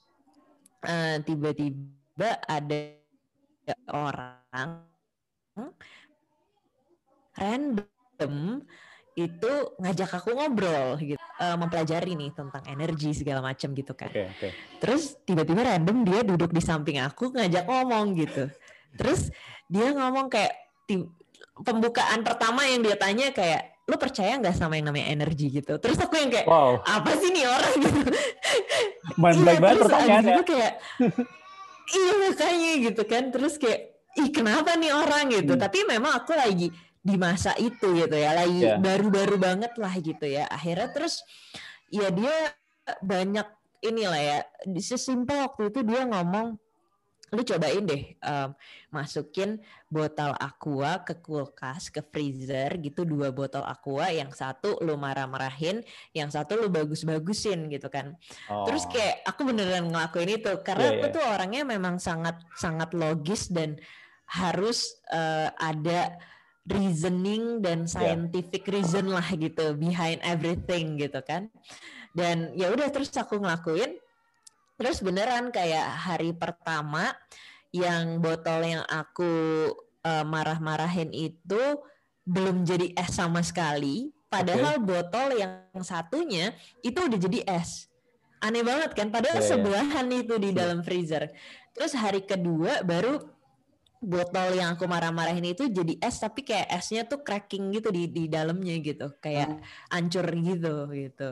uh, tiba-tiba ada orang random itu ngajak aku ngobrol gitu. Uh, mempelajari nih tentang energi segala macam gitu kan. Okay, okay. terus tiba-tiba random dia duduk di samping aku ngajak ngomong gitu. Terus dia ngomong kayak pembukaan pertama yang dia tanya kayak lu percaya nggak sama yang namanya energi? gitu. Terus aku yang kayak wow. apa sih nih orang? gitu. Main iya, banget pertanyaannya. kayak iya makanya gitu kan. Terus kayak ih kenapa nih orang? gitu. Hmm. tapi memang aku lagi di masa itu gitu ya lagi yeah. baru-baru banget lah gitu ya akhirnya terus ya dia banyak inilah ya sesimpel waktu itu dia ngomong lu cobain deh um, masukin botol aqua ke kulkas ke freezer gitu dua botol aqua yang satu lu marah-marahin yang satu lu bagus-bagusin gitu kan oh. terus kayak aku beneran ngelakuin itu karena yeah, aku yeah. tuh orangnya memang sangat sangat logis dan harus uh, ada reasoning dan iya. scientific yeah. reason lah gitu behind everything gitu kan dan ya udah terus aku ngelakuin Terus beneran kayak hari pertama yang botol yang aku uh, marah-marahin itu belum jadi es sama sekali, padahal okay. botol yang satunya itu udah jadi es. Aneh banget kan, padahal yeah, iya. sebelahan yeah. itu di dalam freezer. Terus hari kedua baru botol yang aku marah-marahin itu jadi es tapi kayak esnya tuh cracking gitu di di dalamnya gitu. Kayak hmm. ancur gitu gitu.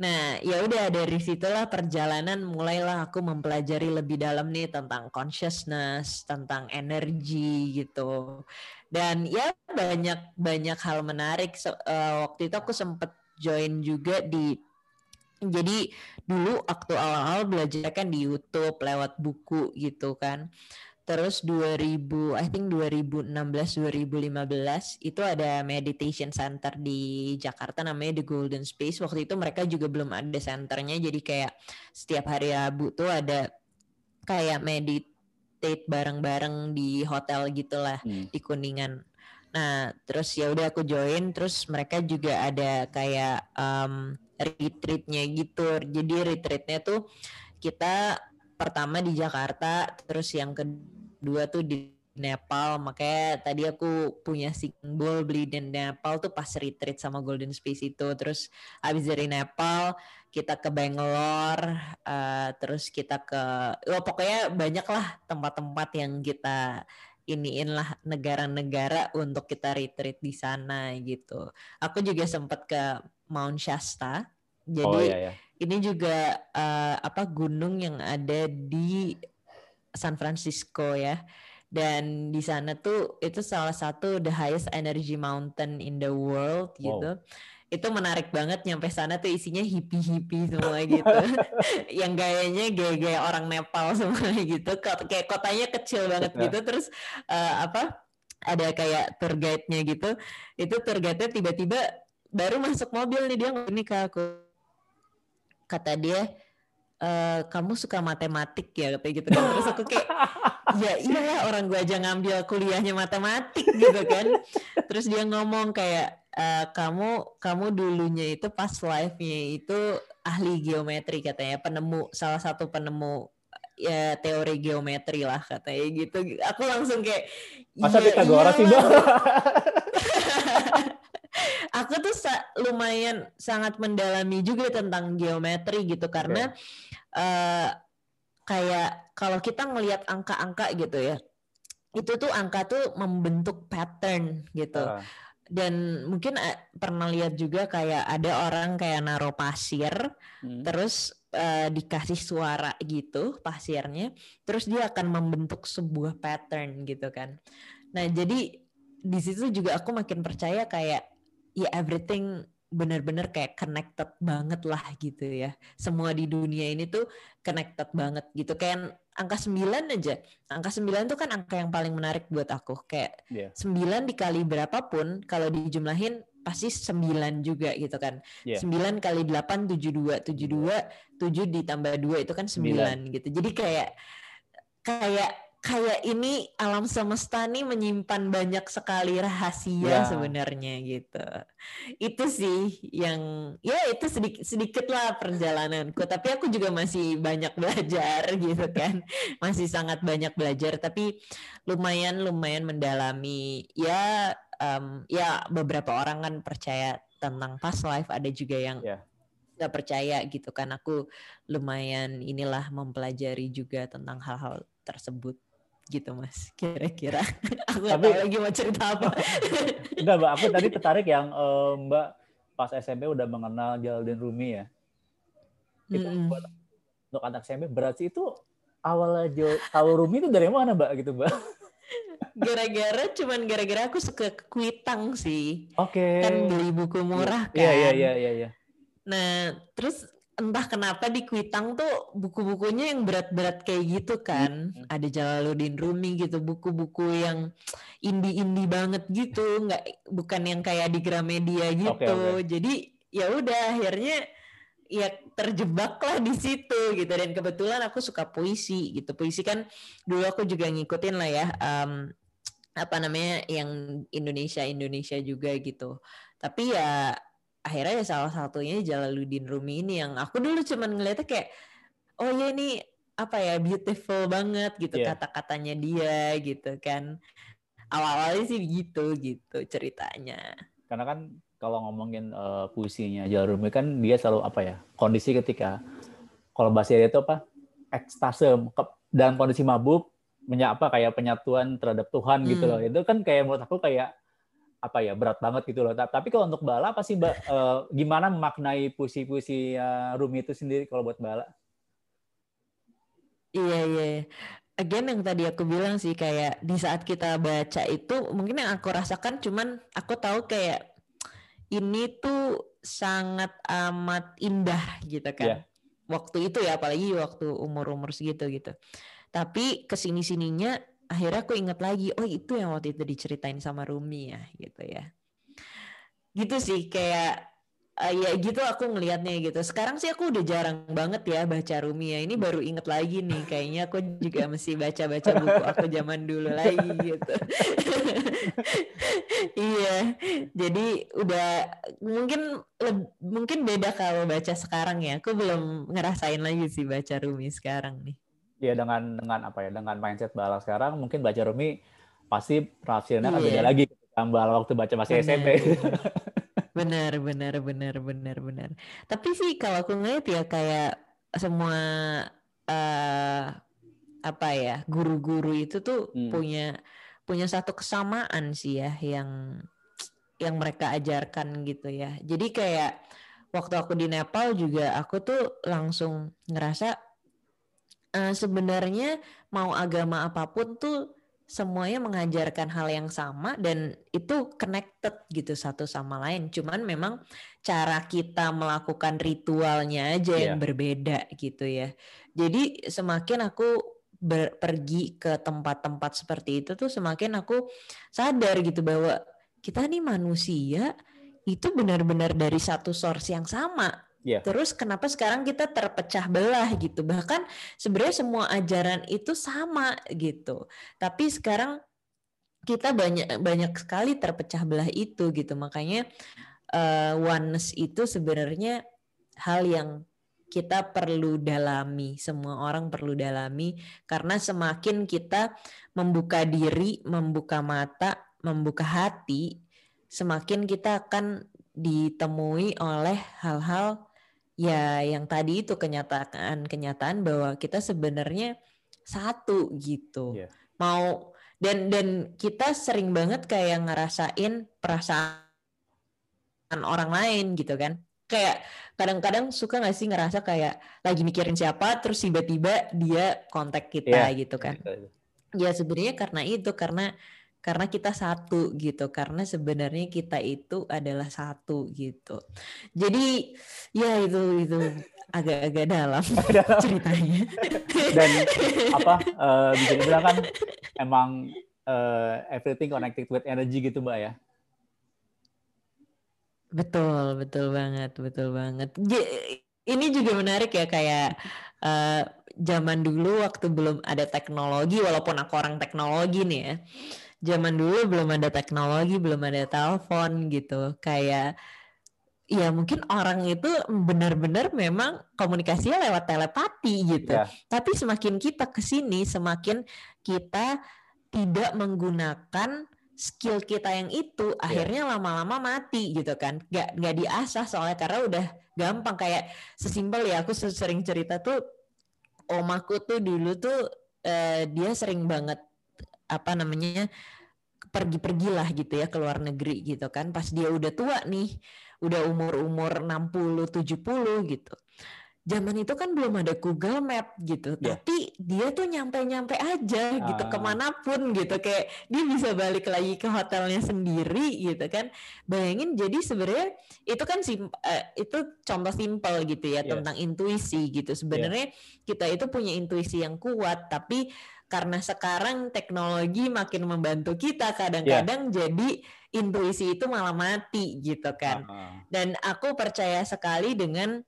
Nah ya udah dari situlah perjalanan mulailah aku mempelajari lebih dalam nih tentang consciousness tentang energi gitu. Dan ya banyak banyak hal menarik. So, uh, waktu itu aku sempet join juga di jadi dulu waktu awal-awal belajar kan di YouTube lewat buku gitu kan Terus 2000, I think 2016 2015 itu ada meditation center di Jakarta namanya The Golden Space. Waktu itu mereka juga belum ada centernya jadi kayak setiap hari Rabu tuh ada kayak meditate bareng-bareng di hotel gitulah hmm. di Kuningan. Nah, terus ya udah aku join terus mereka juga ada kayak um, retreatnya gitu. Jadi retreatnya tuh kita pertama di Jakarta, terus yang kedua dua tuh di Nepal makanya tadi aku punya simbol beli di Nepal tuh pas retreat sama Golden Space itu terus abis dari Nepal kita ke Bangalore uh, terus kita ke oh, pokoknya banyak lah tempat-tempat yang kita iniin lah negara-negara untuk kita retreat di sana gitu. Aku juga sempat ke Mount Shasta. Jadi oh, iya, iya. ini juga uh, apa gunung yang ada di San Francisco ya. Dan di sana tuh itu salah satu the highest energy mountain in the world wow. gitu. Itu menarik banget nyampe sana tuh isinya hippie-hippie semua gitu. yang gayanya gaya-gaya orang Nepal semua gitu. Kayak kotanya kecil banget gitu terus uh, apa? Ada kayak tour guide-nya gitu. Itu tour guide-nya tiba-tiba baru masuk mobil nih dia ini ke aku. Kata dia, Uh, kamu suka matematik ya kayak gitu kan. Terus aku kayak ya iya orang gue aja ngambil kuliahnya matematik gitu kan. Terus dia ngomong kayak uh, kamu kamu dulunya itu pas live-nya itu ahli geometri katanya penemu salah satu penemu ya teori geometri lah katanya gitu. Aku langsung kayak masa iya, Pitagoras iya, sih bang aku tuh lumayan sangat mendalami juga tentang geometri gitu karena okay. uh, eh, kayak kalau kita ngelihat angka-angka gitu ya itu tuh angka tuh membentuk pattern gitu uh. dan mungkin uh, pernah lihat juga kayak ada orang kayak naruh pasir hmm. terus uh, dikasih suara gitu pasirnya terus dia akan membentuk sebuah pattern gitu kan nah jadi di situ juga aku makin percaya kayak ya everything benar-benar kayak connected banget lah gitu ya. Semua di dunia ini tuh connected banget gitu. Kayak angka 9 aja. Angka 9 tuh kan angka yang paling menarik buat aku. Kayak yeah. 9 dikali berapapun kalau dijumlahin pasti 9 juga gitu kan. Yeah. 9 kali 8 72. 72 7 ditambah 2 itu kan 9, 9. gitu. Jadi kayak kayak kayak ini alam semesta nih menyimpan banyak sekali rahasia ya. sebenarnya gitu. Itu sih yang ya itu sedikit sedikit lah perjalananku. Tapi aku juga masih banyak belajar gitu kan. Masih sangat banyak belajar. Tapi lumayan lumayan mendalami. Ya um, ya beberapa orang kan percaya tentang past life. Ada juga yang yeah nggak percaya gitu kan aku lumayan inilah mempelajari juga tentang hal-hal tersebut gitu mas kira-kira. Aku Tapi, tahu lagi mau cerita apa. Enggak mbak aku tadi tertarik yang uh, mbak pas SMP udah mengenal Jaldin Rumi ya. Itu mm -hmm. untuk anak SMP berarti itu awalnya tahu Rumi itu dari mana mbak gitu mbak? Gara-gara cuman gara-gara aku suka kuitang sih. Oke. Okay. kan beli buku murah iya, iya, kan. iya iya iya. Nah terus entah kenapa di Kuitang tuh buku-bukunya yang berat-berat kayak gitu kan. Hmm. Ada Jalaluddin Rumi gitu, buku-buku yang indie-indie banget gitu, nggak bukan yang kayak di Gramedia gitu. Okay, okay. Jadi ya udah akhirnya ya terjebak lah di situ gitu dan kebetulan aku suka puisi gitu. Puisi kan dulu aku juga ngikutin lah ya um, apa namanya yang Indonesia Indonesia juga gitu. Tapi ya akhirnya ya salah satunya Jalaluddin Rumi ini yang aku dulu cuman ngeliatnya kayak oh ya ini apa ya beautiful banget gitu yeah. kata-katanya dia gitu kan awal-awalnya sih gitu gitu ceritanya karena kan kalau ngomongin uh, puisinya Jarumi kan dia selalu apa ya kondisi ketika kalau bahasa dia itu apa ekstase dalam kondisi mabuk menyapa kayak penyatuan terhadap Tuhan gitu hmm. loh itu kan kayak menurut aku kayak apa ya berat banget gitu loh tapi kalau untuk Bala apa sih mbak uh, gimana memaknai puisi-puisi uh, Rumi itu sendiri kalau buat Bala iya iya again yang tadi aku bilang sih kayak di saat kita baca itu mungkin yang aku rasakan cuman aku tahu kayak ini tuh sangat amat indah gitu kan. Yeah. Waktu itu ya apalagi waktu umur-umur segitu gitu. Tapi ke sini sininya akhirnya aku ingat lagi, oh itu yang waktu itu diceritain sama Rumi ya gitu ya. Gitu sih kayak uh, ya gitu aku ngelihatnya gitu. Sekarang sih aku udah jarang banget ya baca Rumi ya. Ini baru inget lagi nih. Kayaknya aku juga mesti baca-baca buku aku zaman dulu lagi gitu. iya. Jadi udah mungkin mungkin beda kalau baca sekarang ya. Aku belum ngerasain lagi sih baca Rumi sekarang nih. Iya dengan dengan apa ya dengan mindset bala sekarang mungkin baca Rumi pasti penafsirannya akan beda iya. lagi tambah waktu baca masih SMP. benar benar benar benar benar tapi sih kalau aku ngeliat ya kayak semua uh, apa ya guru-guru itu tuh hmm. punya punya satu kesamaan sih ya yang yang mereka ajarkan gitu ya jadi kayak waktu aku di Nepal juga aku tuh langsung ngerasa uh, sebenarnya mau agama apa pun tuh semuanya mengajarkan hal yang sama dan itu connected gitu satu sama lain. Cuman memang cara kita melakukan ritualnya aja yeah. yang iya. berbeda gitu ya. Jadi semakin aku ber, pergi ke tempat-tempat seperti itu tuh semakin aku sadar gitu bahwa kita nih manusia itu benar-benar dari satu source yang sama Yeah. Terus kenapa sekarang kita terpecah belah gitu? Bahkan sebenarnya semua ajaran itu sama gitu. Tapi sekarang kita banyak banyak sekali terpecah belah itu gitu. Makanya uh, oneness itu sebenarnya hal yang kita perlu dalami, semua orang perlu dalami karena semakin kita membuka diri, membuka mata, membuka hati, semakin kita akan ditemui oleh hal-hal ya yang tadi itu kenyataan kenyataan bahwa kita sebenarnya satu gitu yeah. mau dan dan kita sering banget kayak ngerasain perasaan orang lain gitu kan kayak kadang-kadang suka gak sih ngerasa kayak lagi mikirin siapa terus tiba-tiba dia kontak kita yeah. gitu kan ya sebenarnya karena itu karena karena kita satu gitu karena sebenarnya kita itu adalah satu gitu. Jadi ya itu itu agak-agak dalam, dalam. ceritanya. Dan apa uh, bisa dibilang kan emang uh, everything connected with energy gitu mbak ya? Betul betul banget betul banget. Ini juga menarik ya kayak uh, zaman dulu waktu belum ada teknologi walaupun aku orang teknologi nih ya zaman dulu belum ada teknologi, belum ada telepon gitu. Kayak ya mungkin orang itu benar-benar memang komunikasinya lewat telepati gitu. Yeah. Tapi semakin kita ke sini, semakin kita tidak menggunakan skill kita yang itu yeah. akhirnya lama-lama mati gitu kan nggak nggak diasah soalnya karena udah gampang kayak sesimpel ya aku sering cerita tuh omaku tuh dulu tuh eh, dia sering banget apa namanya pergi-pergilah gitu ya ke luar negeri gitu kan pas dia udah tua nih udah umur-umur 60 70 gitu zaman itu kan belum ada Google Map gitu, yeah. tapi dia tuh nyampe-nyampe aja gitu uh. ke mana pun gitu, kayak dia bisa balik lagi ke hotelnya sendiri gitu kan. Bayangin jadi sebenarnya itu kan sim, uh, itu contoh simpel gitu ya yeah. tentang intuisi gitu. Sebenarnya yeah. kita itu punya intuisi yang kuat, tapi karena sekarang teknologi makin membantu kita kadang-kadang yeah. jadi intuisi itu malah mati gitu kan. Uh -huh. Dan aku percaya sekali dengan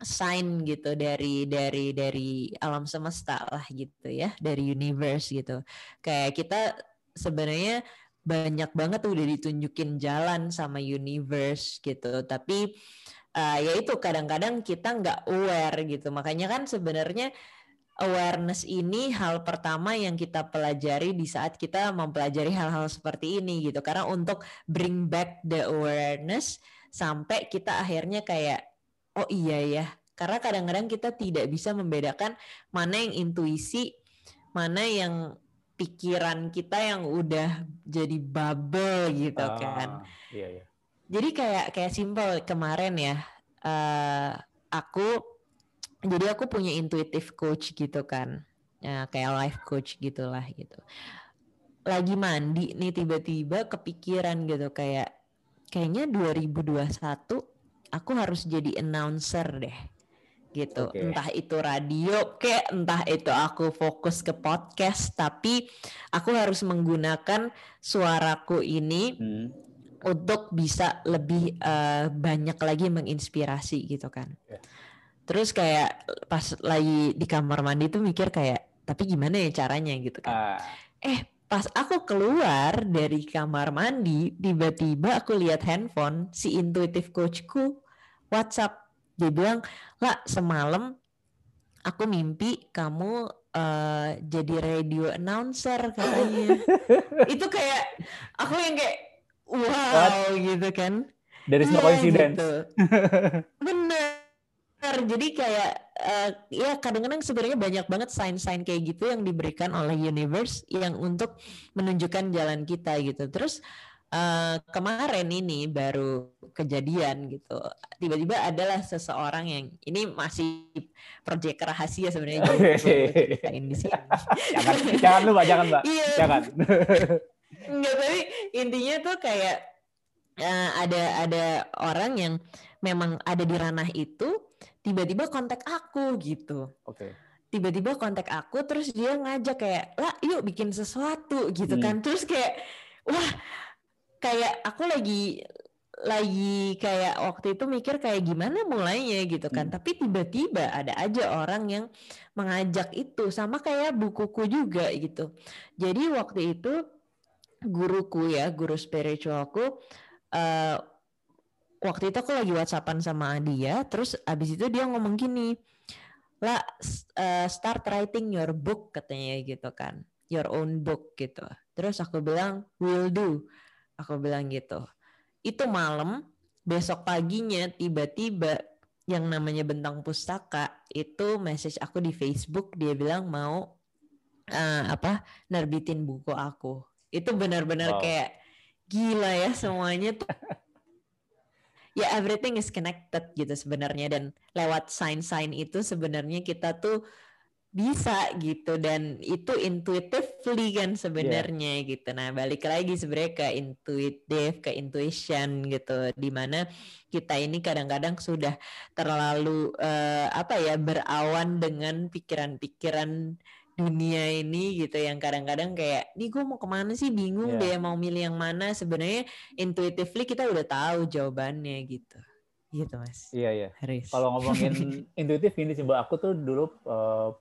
sign gitu dari dari dari alam semesta lah gitu ya dari universe gitu kayak kita sebenarnya banyak banget udah ditunjukin jalan sama universe gitu tapi uh, ya itu kadang-kadang kita nggak aware gitu makanya kan sebenarnya awareness ini hal pertama yang kita pelajari di saat kita mempelajari hal-hal seperti ini gitu. Karena untuk bring back the awareness sampai kita akhirnya kayak oh iya ya. Karena kadang-kadang kita tidak bisa membedakan mana yang intuisi, mana yang pikiran kita yang udah jadi bubble gitu uh, kan. Iya, iya. Jadi kayak kayak simple kemarin ya. Uh, aku jadi aku punya intuitive coach gitu kan. Ya, kayak life coach gitulah gitu. Lagi mandi nih tiba-tiba kepikiran gitu kayak kayaknya 2021 aku harus jadi announcer deh gitu. Okay. entah itu radio kayak entah itu aku fokus ke podcast tapi aku harus menggunakan suaraku ini hmm. untuk bisa lebih uh, banyak lagi menginspirasi gitu kan. Yeah terus kayak pas lagi di kamar mandi tuh mikir kayak tapi gimana ya caranya? Gitu kan. Uh. eh pas aku keluar dari kamar mandi tiba-tiba aku lihat handphone si intuitive coachku WhatsApp. Dia bilang lah semalam aku mimpi kamu uh, jadi radio announcer katanya. Itu kayak aku yang kayak wow What? gitu kan. Dari semua coincidence gitu. bener jadi kayak uh, ya kadang-kadang sebenarnya banyak banget sign-sign kayak gitu yang diberikan oleh universe yang untuk menunjukkan jalan kita gitu. Terus uh, kemarin ini baru kejadian gitu. Tiba-tiba adalah seseorang yang ini masih proyek rahasia sebenarnya ceritain di sini. jangan, jangan lupa, jangan mbak, iya. jangan. Enggak tapi intinya tuh kayak uh, ada ada orang yang memang ada di ranah itu tiba-tiba kontak aku gitu. Oke. Okay. Tiba-tiba kontak aku terus dia ngajak kayak, "Lah, yuk bikin sesuatu." gitu hmm. kan. Terus kayak wah, kayak aku lagi lagi kayak waktu itu mikir kayak gimana mulainya gitu kan. Hmm. Tapi tiba-tiba ada aja orang yang mengajak itu sama kayak bukuku juga gitu. Jadi waktu itu guruku ya, guru spiritualku uh, waktu itu aku lagi whatsappan sama dia terus abis itu dia ngomong gini lah uh, start writing your book katanya gitu kan. Your own book gitu. Terus aku bilang will do. Aku bilang gitu. Itu malam besok paginya tiba-tiba yang namanya bentang pustaka itu message aku di Facebook dia bilang mau uh, apa nerbitin buku aku. Itu benar-benar wow. kayak gila ya semuanya tuh ya everything is connected gitu sebenarnya dan lewat sign-sign itu sebenarnya kita tuh bisa gitu dan itu intuitively kan sebenarnya yeah. gitu. Nah, balik lagi sebenarnya ke intuitif, ke intuition gitu di mana kita ini kadang-kadang sudah terlalu uh, apa ya berawan dengan pikiran-pikiran dunia ini gitu yang kadang-kadang kayak nih gue mau ke mana sih? Bingung yeah. deh mau milih yang mana. Sebenarnya intuitively kita udah tahu jawabannya gitu. Gitu mas. Iya iya. Kalau ngomongin intuitif ini sih mbak aku tuh dulu uh,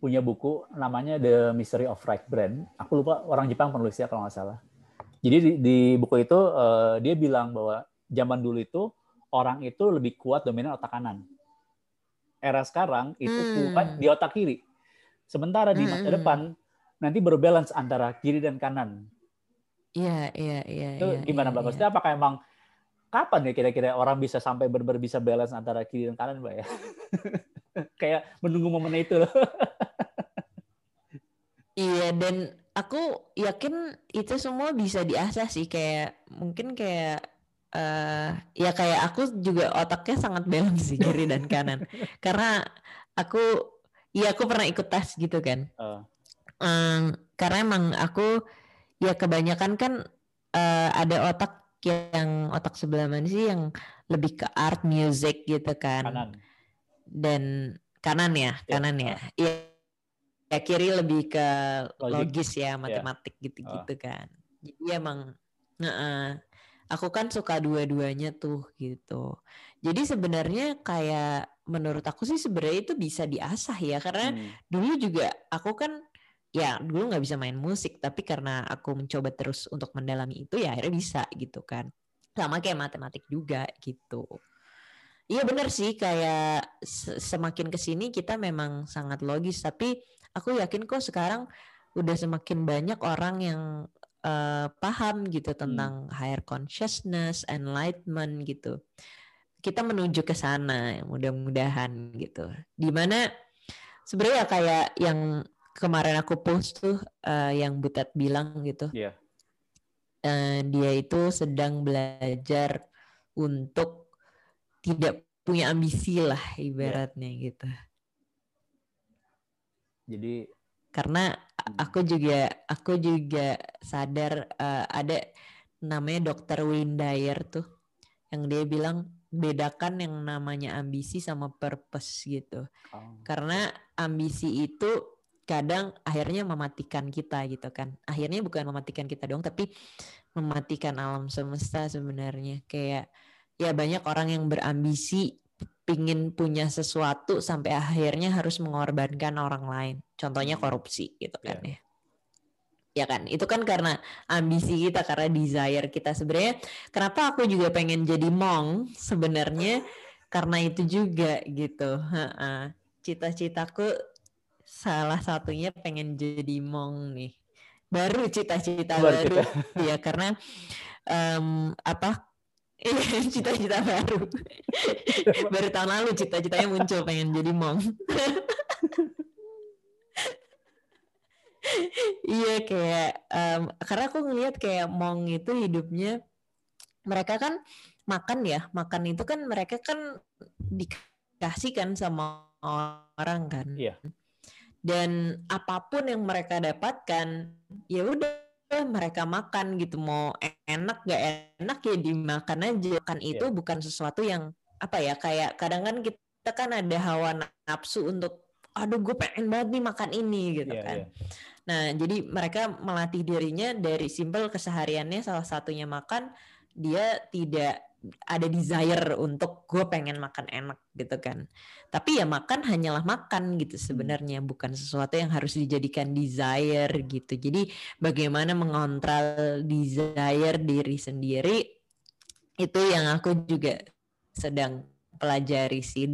punya buku namanya The Mystery of Right Brand aku lupa orang Jepang penulisnya kalau nggak salah. Jadi di, di buku itu uh, dia bilang bahwa zaman dulu itu orang itu lebih kuat dominan otak kanan. Era sekarang itu hmm. kuat di otak kiri Sementara di masa mm -hmm. depan nanti berbalance antara kiri dan kanan. Iya, iya, iya. Itu iya, gimana Mbak? Iya. Maksudnya apakah emang kapan ya kira-kira orang bisa sampai benar bisa balance antara kiri dan kanan Mbak ya? Kayak menunggu momen itu loh. iya, dan aku yakin itu semua bisa diasah sih kayak mungkin kayak uh, ya kayak aku juga otaknya sangat balance sih kiri dan kanan. Karena aku Iya, aku pernah ikut tes gitu kan. Uh. Um, karena emang aku ya kebanyakan kan uh, ada otak yang otak sebelah mana sih yang lebih ke art music gitu kan. Kanan. Dan kanan ya, yeah. kanan ya. Iya. Ya kiri lebih ke logis ya, matematik gitu-gitu yeah. kan. Jadi emang uh -uh, aku kan suka dua-duanya tuh gitu. Jadi sebenarnya kayak menurut aku sih sebenarnya itu bisa diasah ya karena hmm. dulu juga aku kan ya dulu nggak bisa main musik tapi karena aku mencoba terus untuk mendalami itu ya akhirnya bisa gitu kan sama kayak matematik juga gitu iya benar sih kayak semakin ke sini kita memang sangat logis tapi aku yakin kok sekarang udah semakin banyak orang yang uh, paham gitu hmm. tentang hmm. higher consciousness, enlightenment gitu. Kita menuju ke sana, mudah-mudahan gitu. Di mana sebenarnya kayak yang kemarin aku post tuh uh, yang Butet bilang gitu. Yeah. Iya. Uh, dia itu sedang belajar untuk tidak punya ambisi lah iya. ibaratnya yeah. gitu. Jadi karena hmm. aku juga aku juga sadar uh, ada namanya dokter Wayne Dyer tuh yang dia bilang bedakan yang namanya ambisi sama purpose gitu. Oh. Karena ambisi itu kadang akhirnya mematikan kita gitu kan. Akhirnya bukan mematikan kita dong tapi mematikan alam semesta sebenarnya. Kayak ya banyak orang yang berambisi pingin punya sesuatu sampai akhirnya harus mengorbankan orang lain. Contohnya hmm. korupsi gitu kan yeah. ya. Ya kan, itu kan karena ambisi kita, karena desire kita sebenarnya. Kenapa aku juga pengen jadi mong sebenarnya karena itu juga gitu. Cita-citaku salah satunya pengen jadi mong nih. Baru cita-cita baru, ya karena um, apa Iya, cita-cita baru. baru tahun lalu cita-citanya muncul pengen jadi mom. iya kayak um, karena aku ngelihat kayak mong itu hidupnya mereka kan makan ya makan itu kan mereka kan dikasih kan sama orang kan iya. dan apa pun yang mereka dapatkan ya udah mereka makan gitu mau enak gak enak ya dimakan aja kan itu yeah. bukan sesuatu yang apa ya kayak kadang kan kita kan ada hawa nafsu untuk aduh gue pengen banget nih makan ini gitu yeah, kan yeah. nah jadi mereka melatih dirinya dari simpel kesehariannya salah satunya makan dia tidak ada desire untuk gue pengen makan enak gitu kan. Tapi ya makan hanyalah makan gitu hmm. sebenarnya bukan sesuatu yang harus dijadikan desire gitu. Jadi bagaimana mengontrol desire diri sendiri itu yang aku juga sedang pelajari sih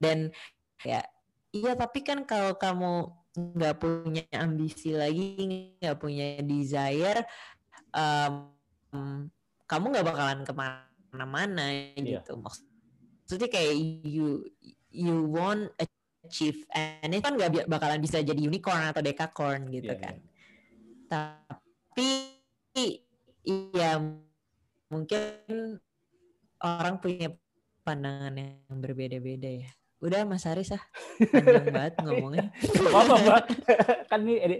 dan ya iya tapi kan kalau kamu nggak punya ambisi lagi nggak punya desire um, kamu nggak bakalan ke mana mana-mana yeah. gitu maksudnya kayak you you want achieve and itu kan nggak bakalan bisa jadi unicorn atau decacorn gitu yeah, kan yeah. tapi ya mungkin orang punya pandangan yang berbeda-beda ya udah Mas Haris ah panjang banget ngomongnya apa mbak kan ini edi,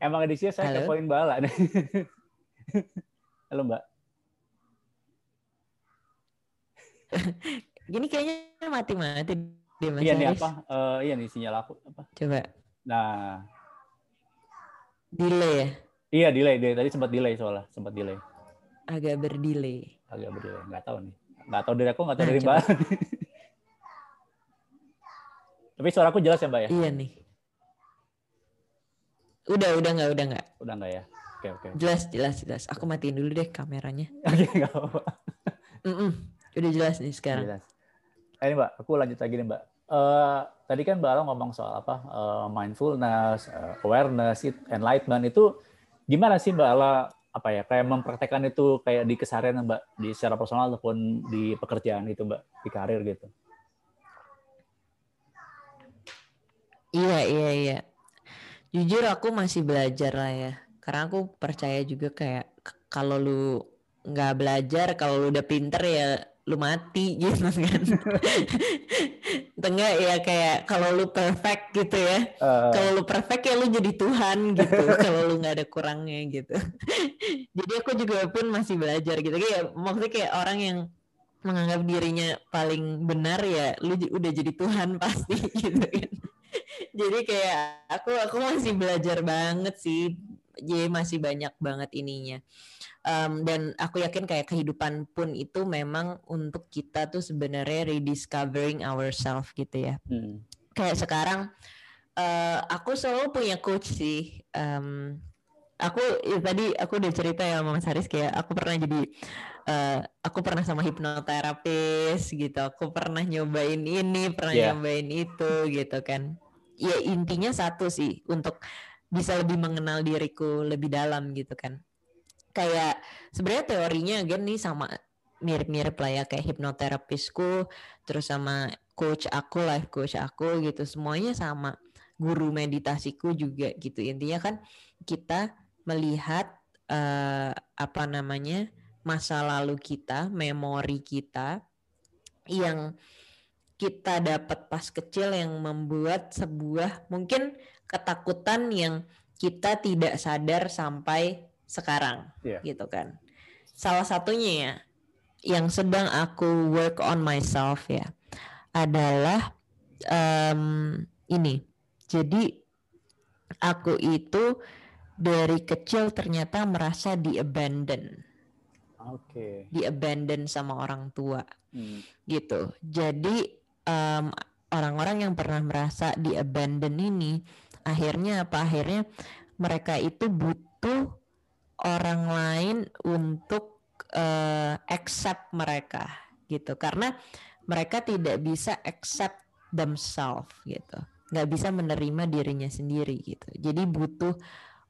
emang edisinya saya poin bala nih halo mbak Gini kayaknya mati-mati deh Mas Iya nih apa? Uh, iya nih sinyal aku apa? Coba. Nah. Delay ya? Iya delay, delay. Tadi sempat delay soalnya, sempat delay. Agak berdelay. Agak berdelay. Nggak tahu nih. Nggak tahu dari aku, nggak tahu nah, dari Mbak. Tapi suaraku jelas ya Mbak ya? Iya nih. Udah, udah nggak, udah nggak. Udah nggak ya? Oke, oke. Jelas, jelas, jelas. Aku matiin dulu deh kameranya. Oke, nggak apa-apa. Mm -mm. Udah jelas nih sekarang. Jelas. Eh, ini Mbak, aku lanjut lagi nih Mbak. Uh, tadi kan Mbak Alo ngomong soal apa uh, mindfulness, uh, awareness, enlightenment itu gimana sih Mbak Ala apa ya kayak mempraktekkan itu kayak di keseharian Mbak di secara personal ataupun di pekerjaan itu Mbak di karir gitu. Iya iya iya. Jujur aku masih belajar lah ya. Karena aku percaya juga kayak kalau lu nggak belajar, kalau lu udah pinter ya lu mati gitu kan tengah ya kayak kalau lu perfect gitu ya uh. kalau lu perfect ya lu jadi Tuhan gitu kalau lu nggak ada kurangnya gitu jadi aku juga pun masih belajar gitu kayak maksudnya kayak orang yang menganggap dirinya paling benar ya lu udah jadi Tuhan pasti gitu kan jadi kayak aku aku masih belajar banget sih. Jadi masih banyak banget ininya. Um, dan aku yakin kayak kehidupan pun itu memang untuk kita tuh sebenarnya rediscovering ourselves gitu ya. Hmm. kayak sekarang uh, aku selalu punya coach sih. Um, aku ya, tadi aku udah cerita ya sama Mas Haris kayak aku pernah jadi uh, aku pernah sama hipnoterapis gitu. Aku pernah nyobain ini pernah yeah. nyobain itu gitu kan ya intinya satu sih untuk bisa lebih mengenal diriku lebih dalam gitu kan. Kayak sebenarnya teorinya again nih sama mirip-mirip lah ya kayak hipnoterapisku terus sama coach aku life coach aku gitu. Semuanya sama. Guru meditasiku juga gitu. Intinya kan kita melihat uh, apa namanya masa lalu kita, memori kita yang kita dapat pas kecil yang membuat sebuah mungkin ketakutan yang kita tidak sadar sampai sekarang yeah. gitu kan. Salah satunya ya yang sedang aku work on myself ya adalah um, ini. Jadi aku itu dari kecil ternyata merasa di abandon. Oke. Okay. Di abandon sama orang tua. Hmm. Gitu. Jadi um, orang-orang yang pernah merasa di abandon ini akhirnya apa? Akhirnya mereka itu butuh orang lain untuk uh, accept mereka gitu. Karena mereka tidak bisa accept themselves gitu. Nggak bisa menerima dirinya sendiri gitu. Jadi butuh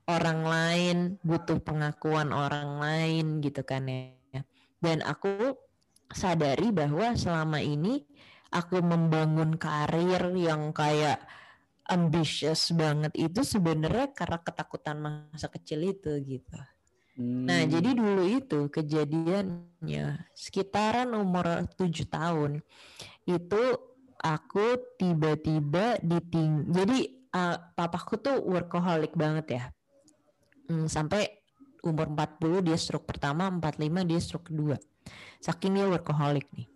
orang lain, butuh pengakuan orang lain gitu kan ya. Dan aku sadari bahwa selama ini aku membangun karir yang kayak ambitious banget itu sebenarnya karena ketakutan masa kecil itu gitu. Nah, hmm. Nah, jadi dulu itu kejadiannya sekitaran umur tujuh tahun itu aku tiba-tiba diting. Jadi uh, papaku tuh workaholic banget ya hmm, sampai umur 40 dia stroke pertama, 45 dia stroke kedua. Saking dia workaholic nih.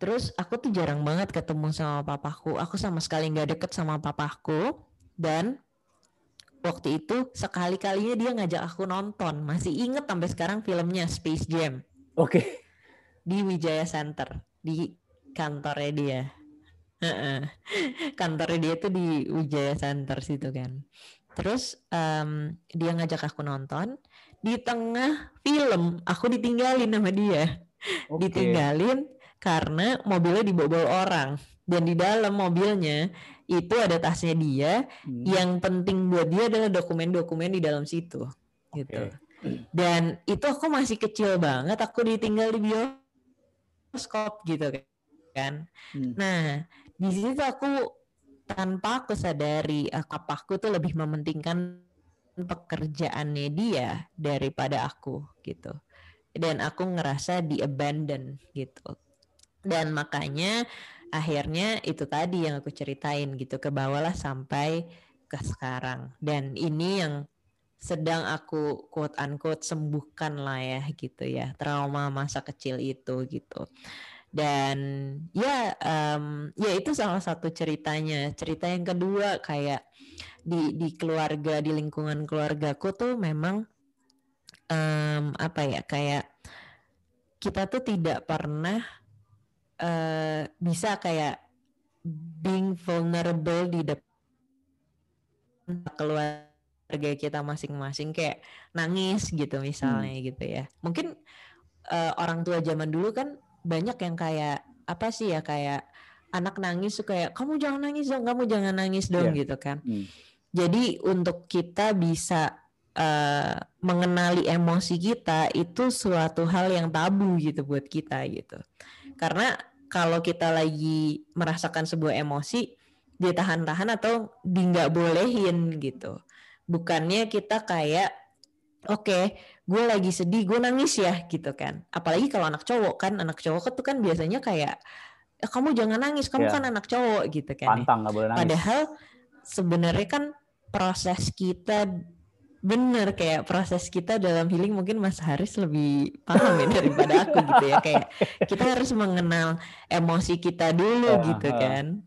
Terus aku tuh jarang banget ketemu sama papaku. Aku sama sekali nggak deket sama papaku. Dan waktu itu sekali-kalinya dia ngajak aku nonton. Masih inget sampai sekarang filmnya Space Jam. Oke. Okay. Di Wijaya Center. Di kantornya dia. kantornya dia tuh di Wijaya Center situ kan. Terus um, dia ngajak aku nonton. Di tengah film aku ditinggalin sama dia. Okay. Ditinggalin karena mobilnya dibobol orang dan di dalam mobilnya itu ada tasnya dia. Hmm. Yang penting buat dia adalah dokumen-dokumen di dalam situ. Okay. Gitu. Dan itu aku masih kecil banget. Aku ditinggal di bioskop gitu kan. Hmm. Nah di situ aku tanpa aku sadari papaku tuh lebih mementingkan pekerjaannya dia daripada aku gitu dan aku ngerasa di abandon gitu dan makanya akhirnya itu tadi yang aku ceritain gitu ke bawah sampai ke sekarang. Dan ini yang sedang aku quote unquote sembuhkan lah ya gitu ya trauma masa kecil itu gitu. Dan ya um, ya itu salah satu ceritanya. Cerita yang kedua kayak di di keluarga di lingkungan keluargaku tuh memang um, apa ya kayak kita tuh tidak pernah uh, bisa kayak being vulnerable di depan keluarga kita masing-masing kayak nangis gitu misalnya hmm. gitu ya mungkin uh, orang tua zaman dulu kan banyak yang kayak apa sih ya kayak anak nangis tuh kayak kamu jangan nangis dong, kamu jangan nangis dong yeah. gitu kan. Hmm. Jadi untuk kita bisa uh, mengenali emosi kita itu suatu hal yang tabu gitu buat kita gitu. Karena kalau kita lagi merasakan sebuah emosi ditahan-tahan atau di nggak bolehin gitu. Bukannya kita kayak oke okay, gue lagi sedih gue nangis ya gitu kan apalagi kalau anak cowok kan anak cowok itu kan biasanya kayak ya, kamu jangan nangis kamu yeah. kan anak cowok gitu kan ya. pantang gak boleh nangis padahal sebenarnya kan proses kita bener kayak proses kita dalam healing mungkin Mas Haris lebih paham ya daripada aku gitu ya. Kayak kita harus mengenal emosi kita dulu uh, gitu kan.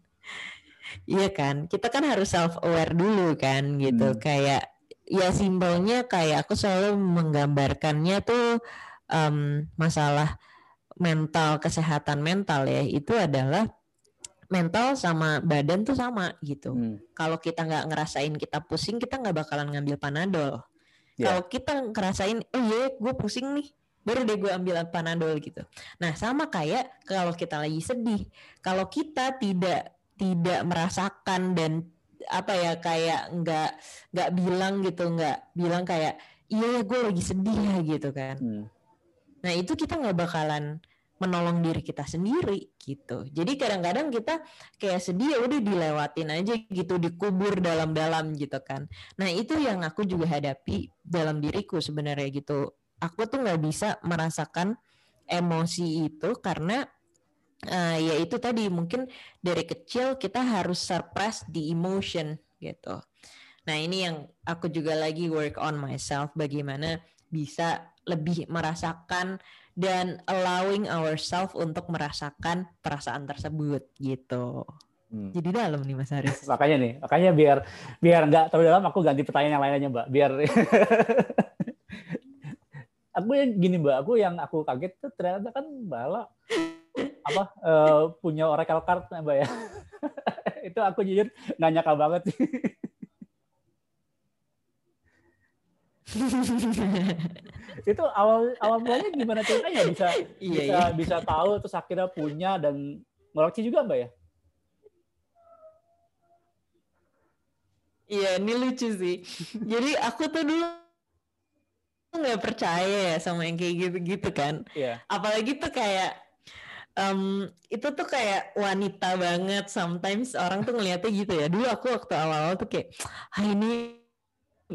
Iya kan, kita kan harus self aware dulu kan gitu, hmm. kayak ya simbolnya kayak aku selalu menggambarkannya tuh um, masalah mental kesehatan mental ya. Itu adalah mental sama badan tuh sama gitu. Hmm. Kalau kita nggak ngerasain kita pusing, kita nggak bakalan ngambil panadol. Yeah. Kalau kita ngerasain, oh iya gue pusing nih, baru deh gue ambil panadol gitu. Nah sama kayak kalau kita lagi sedih, kalau kita tidak tidak merasakan dan apa ya kayak nggak nggak bilang gitu nggak bilang kayak iya ya gue lagi sedih ya gitu kan. Hmm. Nah itu kita nggak bakalan menolong diri kita sendiri gitu. Jadi kadang-kadang kita kayak sedih ya udah dilewatin aja gitu, dikubur dalam-dalam gitu kan. Nah itu yang aku juga hadapi dalam diriku sebenarnya gitu. Aku tuh nggak bisa merasakan emosi itu karena uh, ya itu tadi mungkin dari kecil kita harus suppress the emotion gitu. Nah ini yang aku juga lagi work on myself bagaimana bisa lebih merasakan dan allowing ourselves untuk merasakan perasaan tersebut gitu. Hmm. Jadi dalam nih Mas Haris. makanya nih, makanya biar biar nggak terlalu dalam aku ganti pertanyaan yang lainnya Mbak. Biar aku yang gini Mbak, aku yang aku kaget tuh ternyata kan Mbak apa uh, punya Oracle card Mbak ya. itu aku jujur nggak nyangka banget sih. itu awal awal mulanya gimana ceritanya bisa iya, bisa iya. bisa tahu terus akhirnya punya dan ngoleksi juga mbak ya? Iya ini lucu sih. Jadi aku tuh dulu nggak percaya ya sama yang kayak gitu-gitu kan. Iya. Apalagi tuh kayak um, itu tuh kayak wanita banget. Sometimes orang tuh ngeliatnya gitu ya. Dulu aku waktu awal-awal tuh kayak, ah ini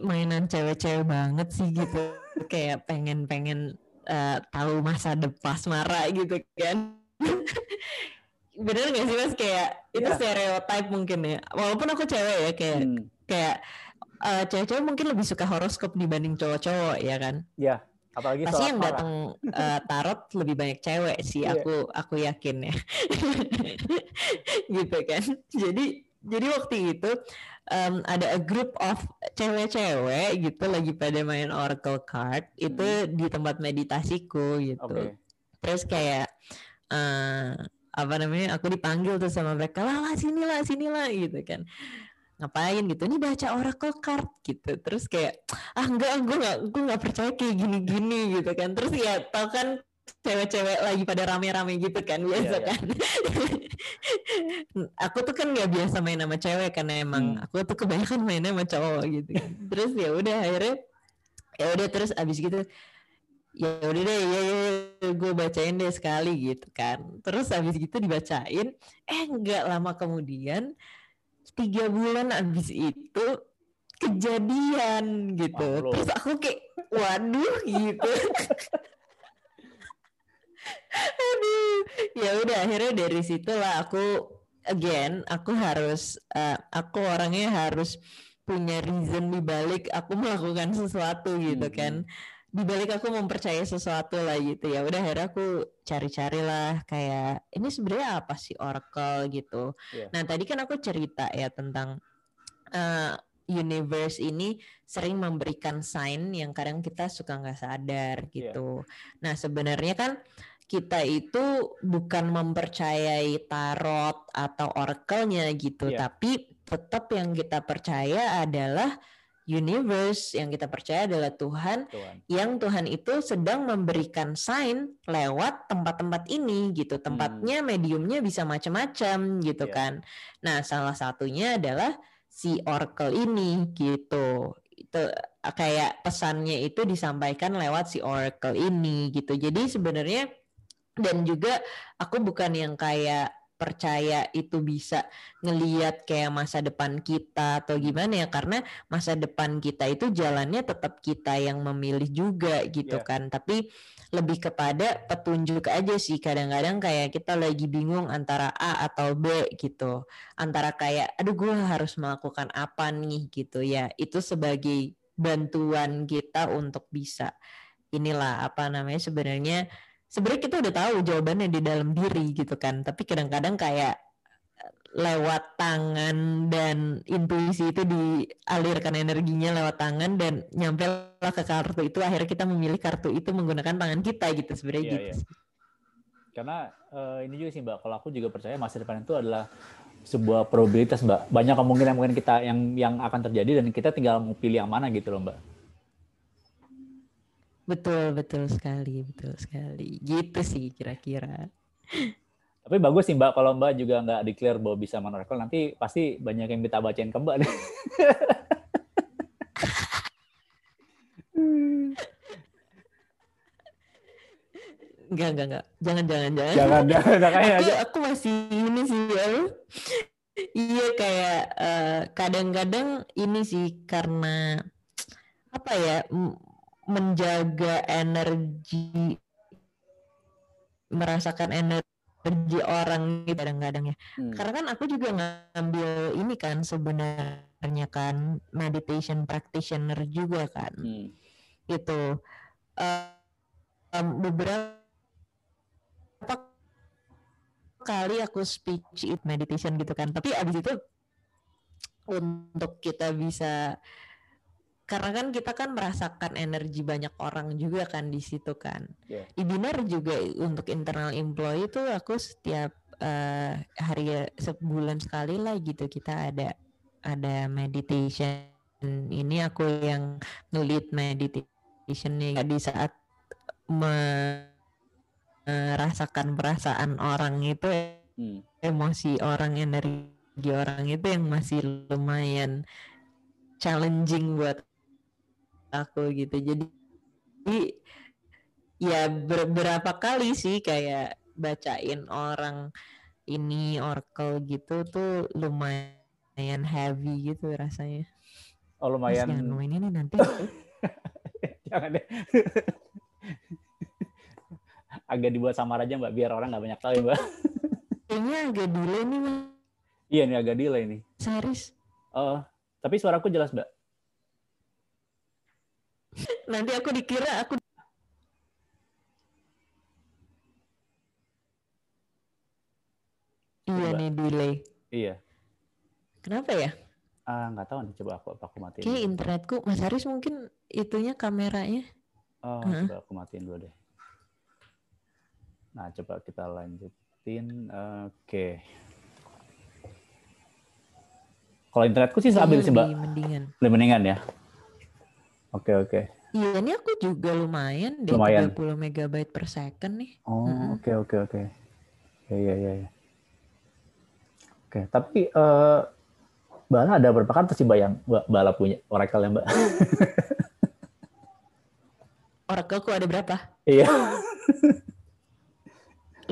mainan cewek-cewek banget sih gitu kayak pengen-pengen uh, tahu masa depan marah gitu kan bener gak sih mas kayak yeah. itu iya. stereotype mungkin ya walaupun aku cewek ya kayak hmm. kayak uh, cewek-cewek mungkin lebih suka horoskop dibanding cowok-cowok ya kan iya yeah. apalagi pasti yang datang uh, tarot lebih banyak cewek sih yeah. aku aku yakin ya gitu kan jadi jadi waktu itu um, ada a group of cewek-cewek gitu lagi pada main oracle card itu hmm. di tempat meditasiku gitu. Okay. Terus kayak uh, apa namanya? Aku dipanggil tuh sama mereka lah, lah sini lah sini lah gitu kan ngapain gitu ini baca oracle card gitu terus kayak ah enggak gue nggak gue nggak percaya kayak gini gini gitu kan terus ya tau kan cewek-cewek lagi pada rame-rame gitu kan biasa yeah, yeah. kan aku tuh kan nggak biasa main sama cewek karena emang hmm. aku tuh kebanyakan main sama cowok gitu kan. terus ya udah akhirnya ya udah terus abis gitu ya udah deh ya, ya, ya gue bacain deh sekali gitu kan terus abis gitu dibacain eh nggak lama kemudian tiga bulan abis itu kejadian gitu oh, terus aku kayak waduh gitu Aduh, ya udah akhirnya dari situ lah aku again aku harus uh, aku orangnya harus punya reason di balik aku melakukan sesuatu gitu hmm. kan di balik aku mempercayai sesuatu lah gitu ya udah akhirnya aku cari-cari lah kayak ini sebenarnya apa sih oracle gitu yeah. nah tadi kan aku cerita ya tentang uh, universe ini sering memberikan sign yang kadang kita suka nggak sadar iya. gitu yeah. nah sebenarnya kan kita itu bukan mempercayai tarot atau oracle-nya gitu, yeah. tapi tetap yang kita percaya adalah universe. Yang kita percaya adalah Tuhan, Tuhan. Yang Tuhan itu sedang memberikan sign lewat tempat-tempat ini gitu. Tempatnya hmm. mediumnya bisa macam-macam gitu yeah. kan. Nah salah satunya adalah si oracle ini gitu. Itu kayak pesannya itu disampaikan lewat si oracle ini gitu. Jadi sebenarnya dan juga aku bukan yang kayak percaya itu bisa ngeliat kayak masa depan kita atau gimana ya karena masa depan kita itu jalannya tetap kita yang memilih juga gitu yeah. kan. Tapi lebih kepada petunjuk aja sih kadang-kadang kayak kita lagi bingung antara A atau B gitu. Antara kayak aduh gue harus melakukan apa nih? gitu ya. Itu sebagai bantuan kita untuk bisa inilah apa namanya sebenarnya sebenarnya kita udah tahu jawabannya di dalam diri gitu kan tapi kadang-kadang kayak eh, lewat tangan dan intuisi itu dialirkan energinya lewat tangan dan nyampe lah ke kartu itu akhirnya kita memilih kartu itu menggunakan tangan kita gitu sebenarnya yeah, gitu. Yeah. Karena uh, ini juga sih Mbak, kalau aku juga percaya masa depan itu adalah sebuah probabilitas Mbak. Banyak kemungkinan mungkin kita yang yang akan terjadi dan kita tinggal mau pilih yang mana gitu loh Mbak. Betul, betul sekali, betul sekali. Gitu sih kira-kira. Tapi bagus sih Mbak, kalau Mbak juga nggak declare bahwa bisa monorakel, nanti pasti banyak yang kita bacain ke Mbak. Enggak, enggak, enggak. Jangan, jangan, jangan. jangan, jangan, jangan aku, aja. aku masih ini sih ya. Iya kayak eh, kadang-kadang ini sih karena apa ya menjaga energi merasakan energi orang gitu kadang-kadang ya. Hmm. Karena kan aku juga ngambil ini kan sebenarnya kan meditation practitioner juga kan. Hmm. Itu Eh, em, beberapa kali aku speech it meditation gitu kan. Tapi abis itu untuk kita bisa karena kan kita kan merasakan energi banyak orang juga kan di situ kan. Iya. Di dinner juga untuk internal employee itu aku setiap eh, hari sebulan sekali lah gitu kita ada ada meditation. Ini aku yang nge-lead meditationnya di saat me- merasakan perasaan orang itu Hmm. emosi orang energi orang itu yang masih lumayan challenging buat aku gitu jadi ya beberapa kali sih kayak bacain orang ini oracle gitu tuh lumayan heavy gitu rasanya Oh Mas, lumayan. jangan ngomongin ini nanti Jangan deh. Agak dibuat samar aja Mbak, biar orang nggak banyak tahu ya Mbak. kayaknya agak delay nih Mas Iya nih agak delay nih. Haris Oh, tapi suaraku jelas Mbak. Nanti aku dikira aku iya Coba. nih delay Iya. kenapa ya Ah nggak tahu nih, coba aku apa aku matiin. Kayak dulu. internetku Mas Haris mungkin itunya kameranya Oh, Heeh. coba aku matiin dulu deh. Nah, coba kita lanjutin. Oke. Kalau internetku sih stabil sih, Mbak. lebih mendingan. Lebih mendingan ya. Oke, oke. Iya, ini aku juga lumayan deh Lumayan. 30 megabyte per second nih. Oh, oke, oke, oke. Ya, ya, ya, ya. Oke, tapi eh Bala ada berapa kartu sih, Mbak, yang Mbak Bala punya? Oracle ya, Mbak? Oracleku ada berapa? Iya.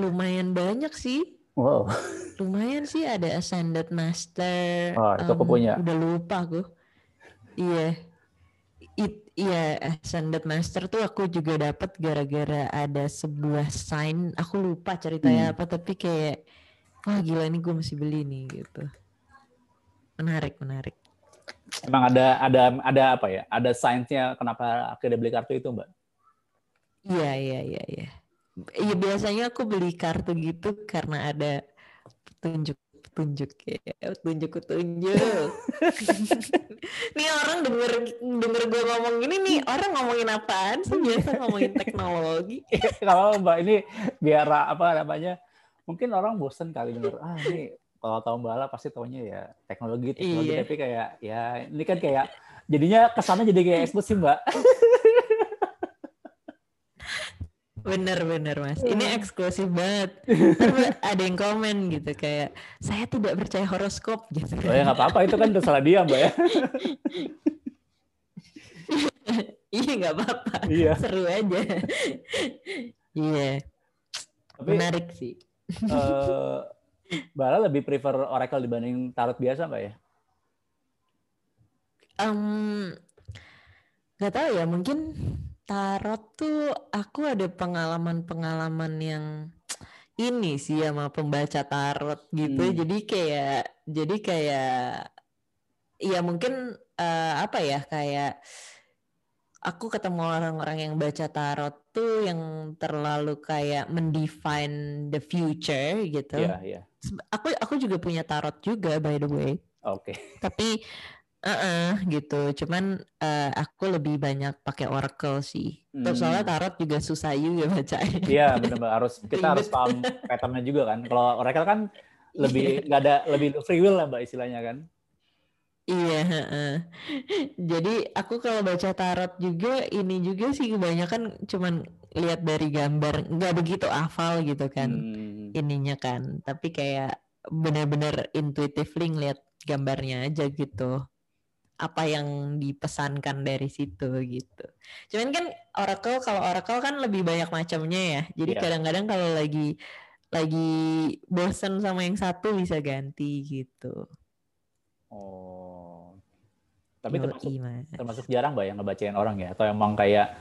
Lumayan banyak sih. Wow. Lumayan sih ada Ascended Master. Oh, itu aku em, punya. Udah lupa aku. Iya. It, iya, Ascended Master tuh aku juga dapat gara-gara ada sebuah sign. Aku lupa ceritanya Hmm. apa, tapi kayak wah gila ini gue mesti beli nih gitu. Menarik, menarik. Emang ada ada ada apa ya? Ada sainsnya kenapa akhirnya beli kartu itu, Mbak? Iya, iya, iya, iya. Iya biasanya aku beli kartu gitu karena ada petunjuk-petunjuk ya, petunjuk-petunjuk. nih orang denger denger gue ngomong gini nih orang ngomongin apaan sih biasa ngomongin teknologi. Kalau Mbak ini biar apa namanya? Mungkin orang bosen kali denger, ah ini kalau tahu Mbak Ala pasti taunya ya teknologi, teknologi Iya. tapi kayak ya ini kan kayak jadinya kesannya jadi kayak eksklusif Mbak. Bener bener mas, ini eksklusif banget. Ntar ada yang komen gitu kayak saya tidak percaya horoskop gitu. Oh ya nggak apa-apa itu kan terserah dia Mbak ya. Iya nggak apa-apa, Iya. seru aja. Iya, Tapi menarik sih. eh Mbak Ala lebih prefer Oracle dibanding tarot biasa Mbak ya? Em, nggak tahu ya mungkin tarot tuh aku ada pengalaman-pengalaman yang ini sih sama pembaca tarot gitu Hmm. jadi kayak jadi kayak ya mungkin eh, apa ya kayak aku ketemu orang-orang yang baca tarot tuh yang terlalu kayak mendefine the future gitu Iya, iya. Seb- aku aku juga punya tarot juga by the way Oke. tapi eh gitu cuman eh, aku lebih banyak pakai oracle sih Terus soalnya Hmm. tarot juga susah juga bacanya Iya benar harus kita harus paham patternnya juga kan. Kalau Oracle kan lebih nggak ada lebih free will lah Mbak istilahnya kan. Iya, heeh. Jadi aku kalau baca tarot juga ini juga sih kebanyakan cuman lihat dari gambar, nggak begitu hafal gitu kan Hmm. ininya kan. Tapi kayak benar-benar intuitively ngeliat gambarnya aja gitu. Apa yang dipesankan dari situ gitu. Cuman kan oracle kalau oracle kan lebih banyak macamnya ya. Jadi Iya. kadang-kadang kalau lagi lagi bosen sama yang satu bisa ganti gitu. Oh. Tapi termasuk, Yoi, Mas. termasuk jarang mbak yang ngebacain orang ya? Atau emang kayak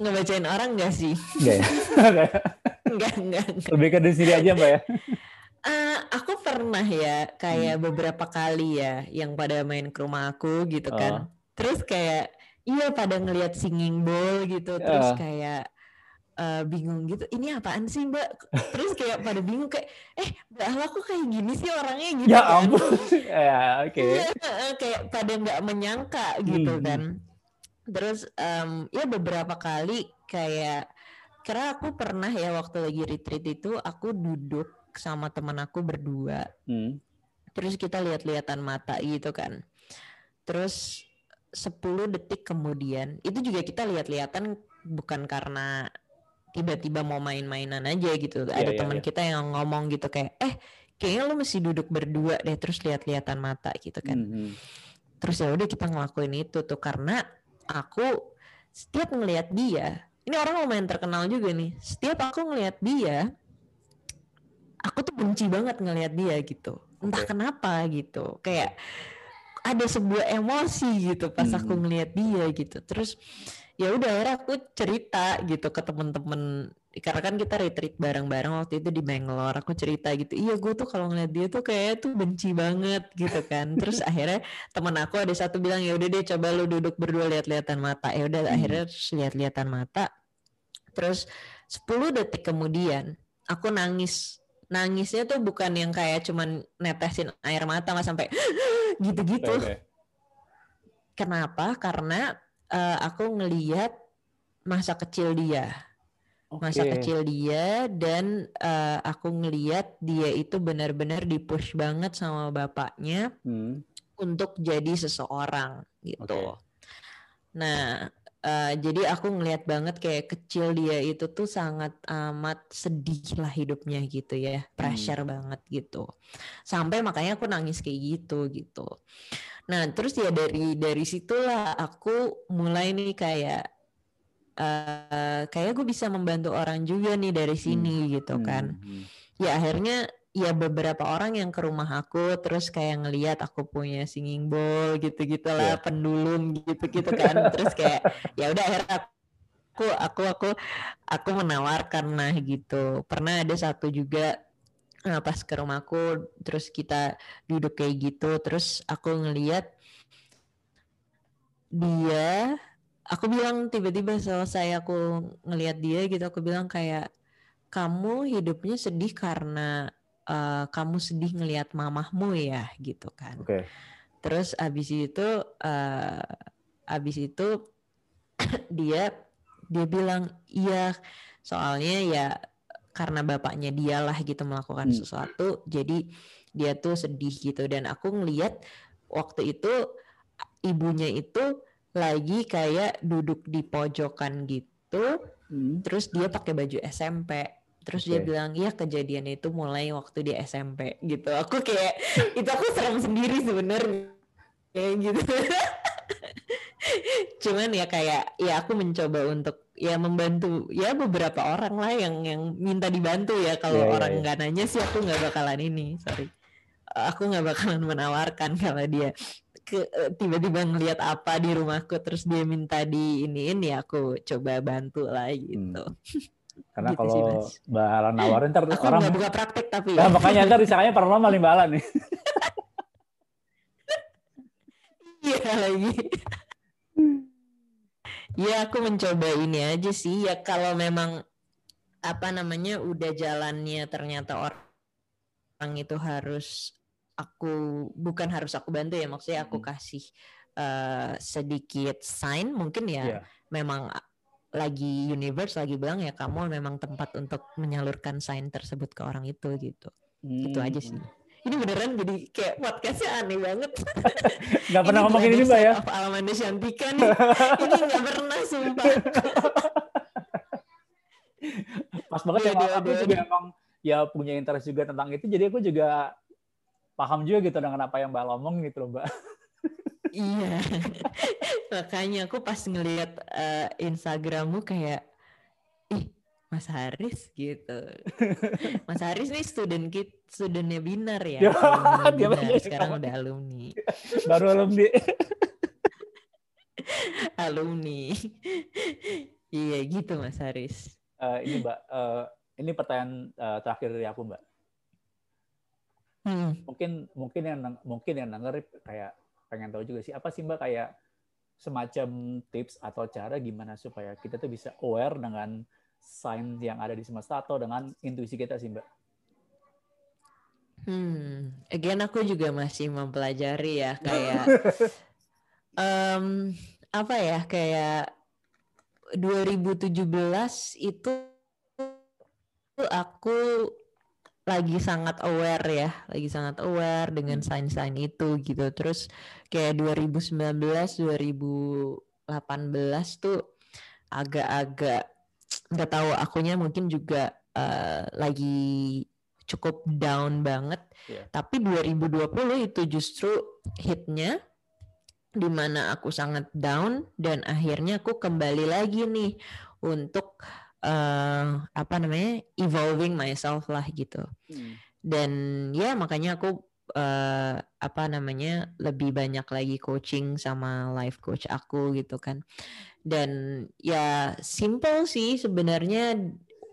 ngebacain orang enggak sih? enggak ya? Enggak, enggak, enggak. Lebih ke diri sendiri aja mbak ya? Eh, aku pernah ya kayak beberapa kali ya yang pada main ke rumah aku gitu kan. Terus kayak iya pada ngelihat singing bowl gitu. Terus Ah. kayak eh, bingung gitu. Ini apaan sih mbak? Terus kayak pada bingung kayak eh mbak kok kayak gini sih orangnya gitu Ya kan. ampun. ya oke. Iya, heeh, kayak pada nggak menyangka gitu Hmm. kan. Terus em, ya beberapa kali kayak karena aku pernah ya waktu lagi retreat itu aku duduk sama teman aku berdua. Hmm. Terus kita lihat-lihatan mata gitu kan. Terus 10 detik kemudian itu juga kita lihat-lihatan bukan karena tiba-tiba mau main-mainan aja gitu. Iya, Ada iya, teman iya. kita yang ngomong gitu kayak eh kayaknya lu mesti duduk berdua deh terus lihat-lihatan mata gitu kan Hmm. terus ya udah kita ngelakuin itu tuh karena aku setiap ngelihat dia ini orang lumayan terkenal juga nih setiap aku ngelihat dia aku tuh benci banget ngelihat dia gitu. Entah Oke. kenapa gitu. Kayak ada sebuah emosi gitu pas aku Hmm. ngelihat dia gitu. Terus ya udah akhirnya aku cerita gitu ke temen-temen. Karena kan kita retreat bareng-bareng waktu itu di Bangalore. Aku cerita gitu iya gue tuh kalau ngeliat dia tuh kayak tuh benci banget gitu kan. Terus akhirnya temen aku ada satu bilang ya udah deh coba lu duduk berdua lihat-lihatan mata. Ya udah Hmm. akhirnya lihat-lihatan mata. Terus 10 detik kemudian aku nangis nangisnya tuh bukan yang kayak cuman netesin air mata nggak sampai gitu-gitu kenapa karena eh, aku ngeliat masa kecil dia masa Oke. kecil dia dan eh, aku ngeliat dia itu benar-benar dipush banget sama bapaknya Hmm. untuk jadi seseorang gitu. Oke. Nah, eh, jadi aku ngeliat banget kayak kecil dia itu tuh sangat amat sedih lah hidupnya gitu ya, pressure banget gitu. Sampai makanya aku nangis kayak gitu gitu. Nah, terus ya dari dari situlah aku mulai nih kayak eh kayak gue bisa membantu orang juga nih dari sini gitu kan Hmm. ya akhirnya ya beberapa orang yang ke rumah aku terus kayak ngeliat aku punya singing bowl gitu gitulah Iya. pendulum gitu gitu kan terus kayak ya udah akhirnya aku aku aku aku menawarkan nah gitu pernah ada satu juga eh, pas ke rumahku terus kita duduk kayak gitu terus aku ngeliat dia aku bilang tiba-tiba selesai aku ngelihat dia gitu aku bilang kayak kamu hidupnya sedih karena eh, kamu sedih ngelihat mamahmu ya gitu kan Oke. terus abis itu eh, abis itu dia dia bilang iya soalnya ya karena bapaknya dialah gitu melakukan Hmm. sesuatu jadi dia tuh sedih gitu dan aku ngelihat waktu itu ibunya itu lagi kayak duduk di pojokan gitu Hmm. terus dia pakai baju SMP terus dia Oke. bilang iya kejadian itu mulai waktu di SMP gitu. Aku kayak itu aku serem sendiri sebenarnya kayak gitu. Cuman ya kayak ya aku mencoba untuk ya membantu ya beberapa orang lah yang yang minta dibantu ya. Kalau Iya, iya, orang iya. nggak nanya sih aku nggak bakalan ini sorry. Aku nggak bakalan menawarkan kalau dia ke eh, tiba-tiba ngelihat apa di rumahku terus dia minta di iniin ya aku coba bantu lah gitu Karena Gitu kalau sih, Mas. Mbak Alan nawarin ntar aku orang buka praktek tapi Nah, ya. makanya ntar disangkanya paranormal nih Mbak Alan nih. Iya lagi. ya aku mencoba ini aja sih ya kalau memang apa namanya udah jalannya ternyata orang itu harus aku bukan harus aku bantu ya maksudnya aku kasih eh, sedikit sign mungkin ya Iya. memang lagi universe lagi bilang ya kamu memang tempat untuk menyalurkan sign tersebut ke orang itu gitu itu Hmm. aja sih ini beneran jadi kayak podcastnya aneh banget. Gak pernah ngomongin ini mbak ya? Apa Alamanda Shantika nih. ini gak pernah sumpah. Pas banget ya, aku juga emang ya punya interest juga tentang itu, jadi aku juga paham juga gitu dengan apa yang mbak ngomong gitu loh mbak. iya, makanya aku pas ngelihat uh, Instagrammu kayak, ih Mas Haris gitu. Mas Haris nih student kit, studentnya Binar ya. ya binar. Sekarang udah alumni. Baru alumni. alumni. iya gitu Mas Haris. Uh, ini Mbak, uh, ini pertanyaan uh, terakhir dari aku Mbak. Hmm. Mungkin mungkin yang mungkin yang denger kayak pengen tahu juga sih apa sih Mbak kayak semacam tips atau cara gimana supaya kita tuh bisa aware dengan sign yang ada di semesta atau dengan intuisi kita sih Mbak? Hmm, again aku juga masih mempelajari ya kayak um, apa ya kayak 2017 itu aku lagi sangat aware ya, lagi sangat aware dengan hmm. sign-sign itu gitu. Terus kayak 2019, 2018 tuh agak-agak nggak tahu akunya mungkin juga uh, lagi cukup down banget. Yeah. Tapi 2020 itu justru hitnya di mana aku sangat down dan akhirnya aku kembali lagi nih untuk uh, apa namanya evolving myself lah gitu. Hmm. Dan ya makanya aku uh, apa namanya lebih banyak lagi coaching sama life coach aku gitu kan dan ya simple sih sebenarnya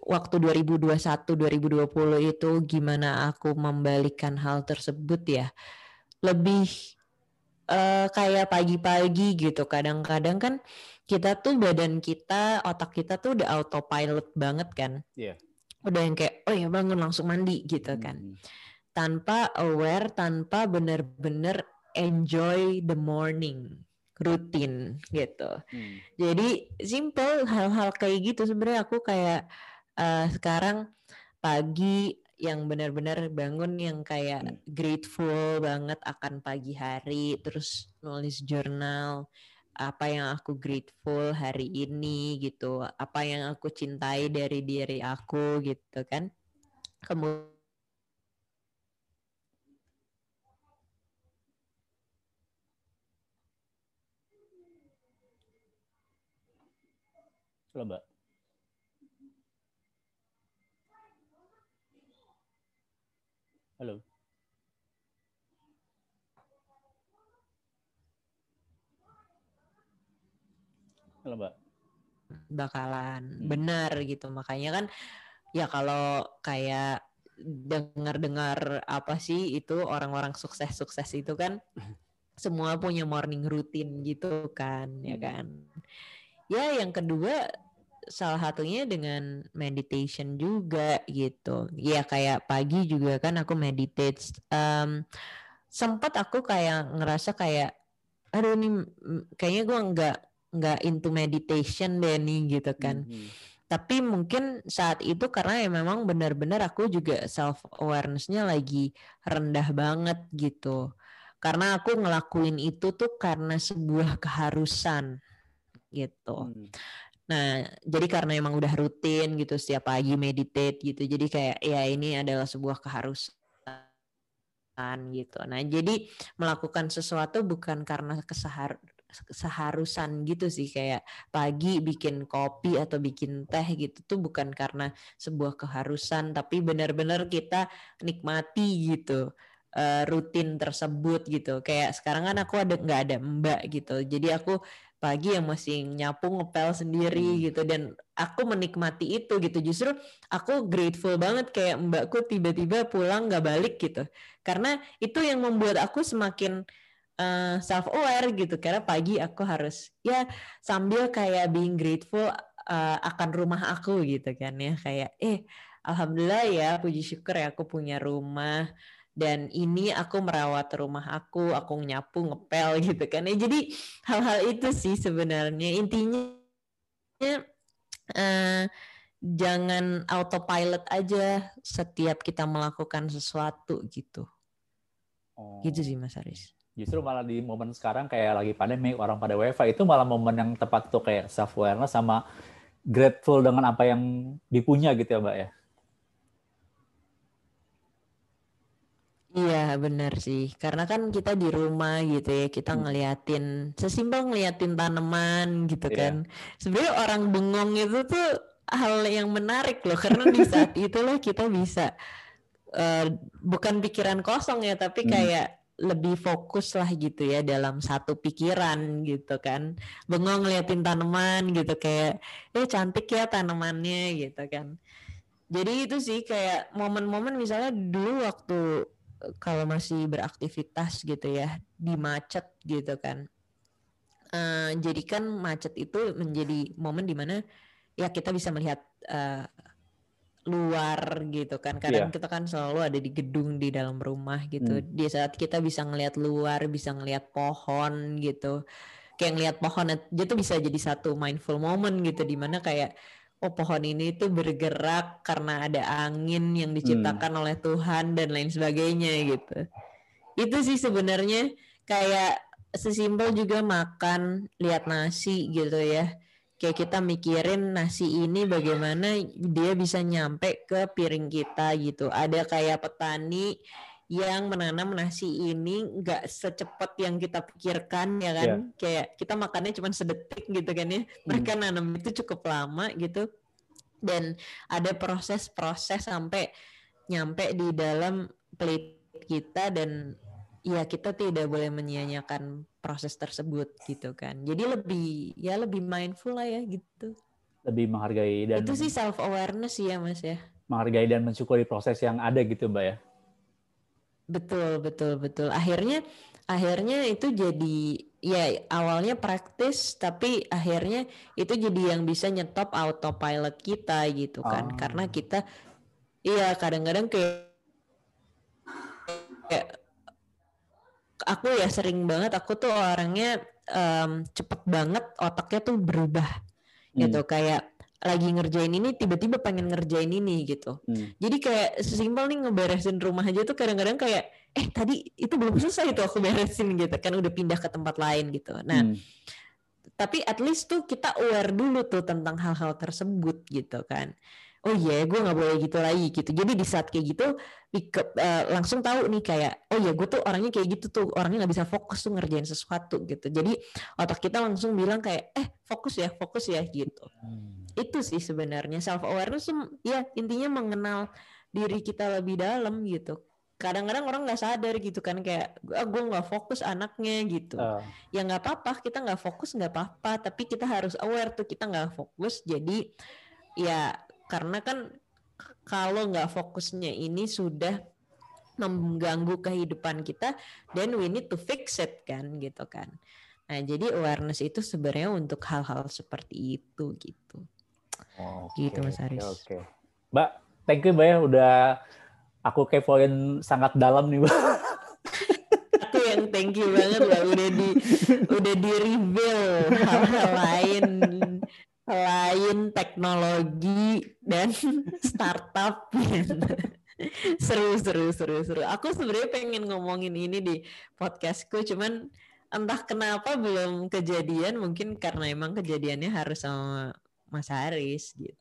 waktu 2021 2020 itu gimana aku membalikan hal tersebut ya lebih uh, kayak pagi-pagi gitu kadang-kadang kan kita tuh badan kita otak kita tuh udah autopilot banget kan yeah. udah yang kayak oh ya bangun langsung mandi gitu kan mm -hmm tanpa aware, tanpa benar-benar enjoy the morning rutin gitu. Hmm. Jadi simple hal-hal kayak gitu sebenarnya aku kayak uh, sekarang pagi yang benar-benar bangun yang kayak hmm. grateful banget akan pagi hari terus nulis jurnal apa yang aku grateful hari ini gitu apa yang aku cintai dari diri aku gitu kan kemudian Halo Mbak. Halo. Halo Mbak. Bakalan hmm. benar gitu. Makanya kan ya kalau kayak dengar-dengar apa sih itu orang-orang sukses-sukses itu kan semua punya morning routine gitu kan ya hmm. kan ya yang kedua salah satunya dengan meditation juga gitu ya kayak pagi juga kan aku meditate um, sempat aku kayak ngerasa kayak aduh nih kayaknya gue nggak nggak into meditation deh nih gitu kan mm -hmm. tapi mungkin saat itu karena ya memang benar-benar aku juga self awarenessnya lagi rendah banget gitu karena aku ngelakuin itu tuh karena sebuah keharusan gitu. Hmm. Nah, jadi karena emang udah rutin gitu setiap pagi meditate gitu. Jadi kayak ya ini adalah sebuah keharusan gitu. Nah, jadi melakukan sesuatu bukan karena kesehar seharusan gitu sih kayak pagi bikin kopi atau bikin teh gitu tuh bukan karena sebuah keharusan tapi benar-benar kita nikmati gitu uh, rutin tersebut gitu. Kayak sekarang kan aku ada nggak ada mbak gitu. Jadi aku pagi yang masih nyapu ngepel sendiri hmm. gitu. Dan aku menikmati itu gitu. Justru aku grateful banget kayak mbakku tiba-tiba pulang nggak balik gitu. Karena itu yang membuat aku semakin uh, eh, self aware gitu karena pagi aku harus ya sambil kayak being grateful uh, akan rumah aku gitu kan ya kayak eh alhamdulillah ya puji syukur ya aku punya rumah dan ini aku merawat rumah aku, aku nyapu, ngepel gitu kan. Ya, jadi hal-hal itu sih sebenarnya intinya uh, jangan autopilot aja setiap kita melakukan sesuatu gitu. Oh. Gitu sih Mas Aris. Justru malah di momen sekarang kayak lagi pandemi orang pada WiFi itu malah momen yang tepat tuh kayak self awareness sama grateful dengan apa yang dipunya gitu ya Mbak ya. Iya benar sih, karena kan kita di rumah gitu ya, kita hmm. ngeliatin, sesimpel ngeliatin tanaman gitu yeah. kan. Sebenarnya orang bengong itu tuh hal yang menarik loh, karena di saat itulah kita bisa uh, bukan pikiran kosong ya, tapi hmm. Lebih fokus lah gitu ya dalam satu pikiran gitu kan. Bengong ngeliatin tanaman gitu kayak, eh cantik ya tanamannya gitu kan. Jadi itu sih kayak momen-momen misalnya dulu waktu kalau masih beraktivitas gitu ya di macet gitu kan uh, jadi kan macet itu menjadi momen di mana ya kita bisa melihat uh, luar gitu kan kadang yeah. kita kan selalu ada di gedung di dalam rumah gitu hmm. di saat kita bisa ngelihat luar bisa ngelihat pohon gitu kayak ngelihat pohon itu bisa jadi satu mindful moment gitu di mana kayak oh pohon ini itu bergerak karena ada angin yang diciptakan hmm. oleh Tuhan dan lain sebagainya gitu. Itu sih sebenarnya kayak sesimpel juga makan, lihat nasi gitu ya. Kayak kita mikirin nasi ini bagaimana dia bisa nyampe ke piring kita gitu. Ada kayak petani yang menanam nasi ini nggak secepat yang kita pikirkan ya kan yeah. kayak kita makannya cuma sedetik gitu kan ya mereka hmm. nanam itu cukup lama gitu dan ada proses-proses sampai nyampe di dalam pelit kita dan ya kita tidak boleh menyia-nyiakan proses tersebut gitu kan jadi lebih ya lebih mindful lah ya gitu lebih menghargai dan itu sih self awareness ya mas ya menghargai dan mensyukuri proses yang ada gitu mbak ya Betul, betul, betul. Akhirnya akhirnya itu jadi ya awalnya praktis tapi akhirnya itu jadi yang bisa nyetop autopilot kita gitu kan. Oh. Karena kita iya kadang-kadang kayak kayak aku ya sering banget aku tuh orangnya um, cepet banget otaknya tuh berubah gitu. hmm. gitu kayak lagi ngerjain ini tiba-tiba pengen ngerjain ini gitu. Hmm. Jadi kayak sesimpel nih ngeberesin rumah aja tuh kadang-kadang kayak eh tadi itu belum selesai tuh aku beresin gitu kan udah pindah ke tempat lain gitu. Nah, hmm. tapi at least tuh kita aware dulu tuh tentang hal-hal tersebut gitu kan. Oh iya, yeah, gue nggak boleh gitu lagi gitu. Jadi di saat kayak gitu, uh, langsung tahu nih kayak, oh iya, gue tuh orangnya kayak gitu tuh, orangnya nggak bisa fokus tuh ngerjain sesuatu gitu. Jadi otak kita langsung bilang kayak, eh fokus ya, fokus ya gitu. Hmm itu sih sebenarnya self awareness ya intinya mengenal diri kita lebih dalam gitu kadang-kadang orang nggak sadar gitu kan kayak ah, gue nggak fokus anaknya gitu uh. ya nggak apa-apa kita nggak fokus nggak apa-apa tapi kita harus aware tuh kita nggak fokus jadi ya karena kan kalau nggak fokusnya ini sudah mengganggu kehidupan kita then we need to fix it kan gitu kan nah jadi awareness itu sebenarnya untuk hal-hal seperti itu gitu Oh, okay, gitu Mas Aris. Oke. Okay, Mbak, thank you Mbak ya udah aku kepoin sangat dalam nih Mbak. aku yang thank you banget Mbak udah di udah di reveal hal-hal lain lain teknologi dan startup. Seru seru seru seru. Aku sebenarnya pengen ngomongin ini di podcastku cuman entah kenapa belum kejadian. Mungkin karena emang kejadiannya harus sama Mas Haris gitu.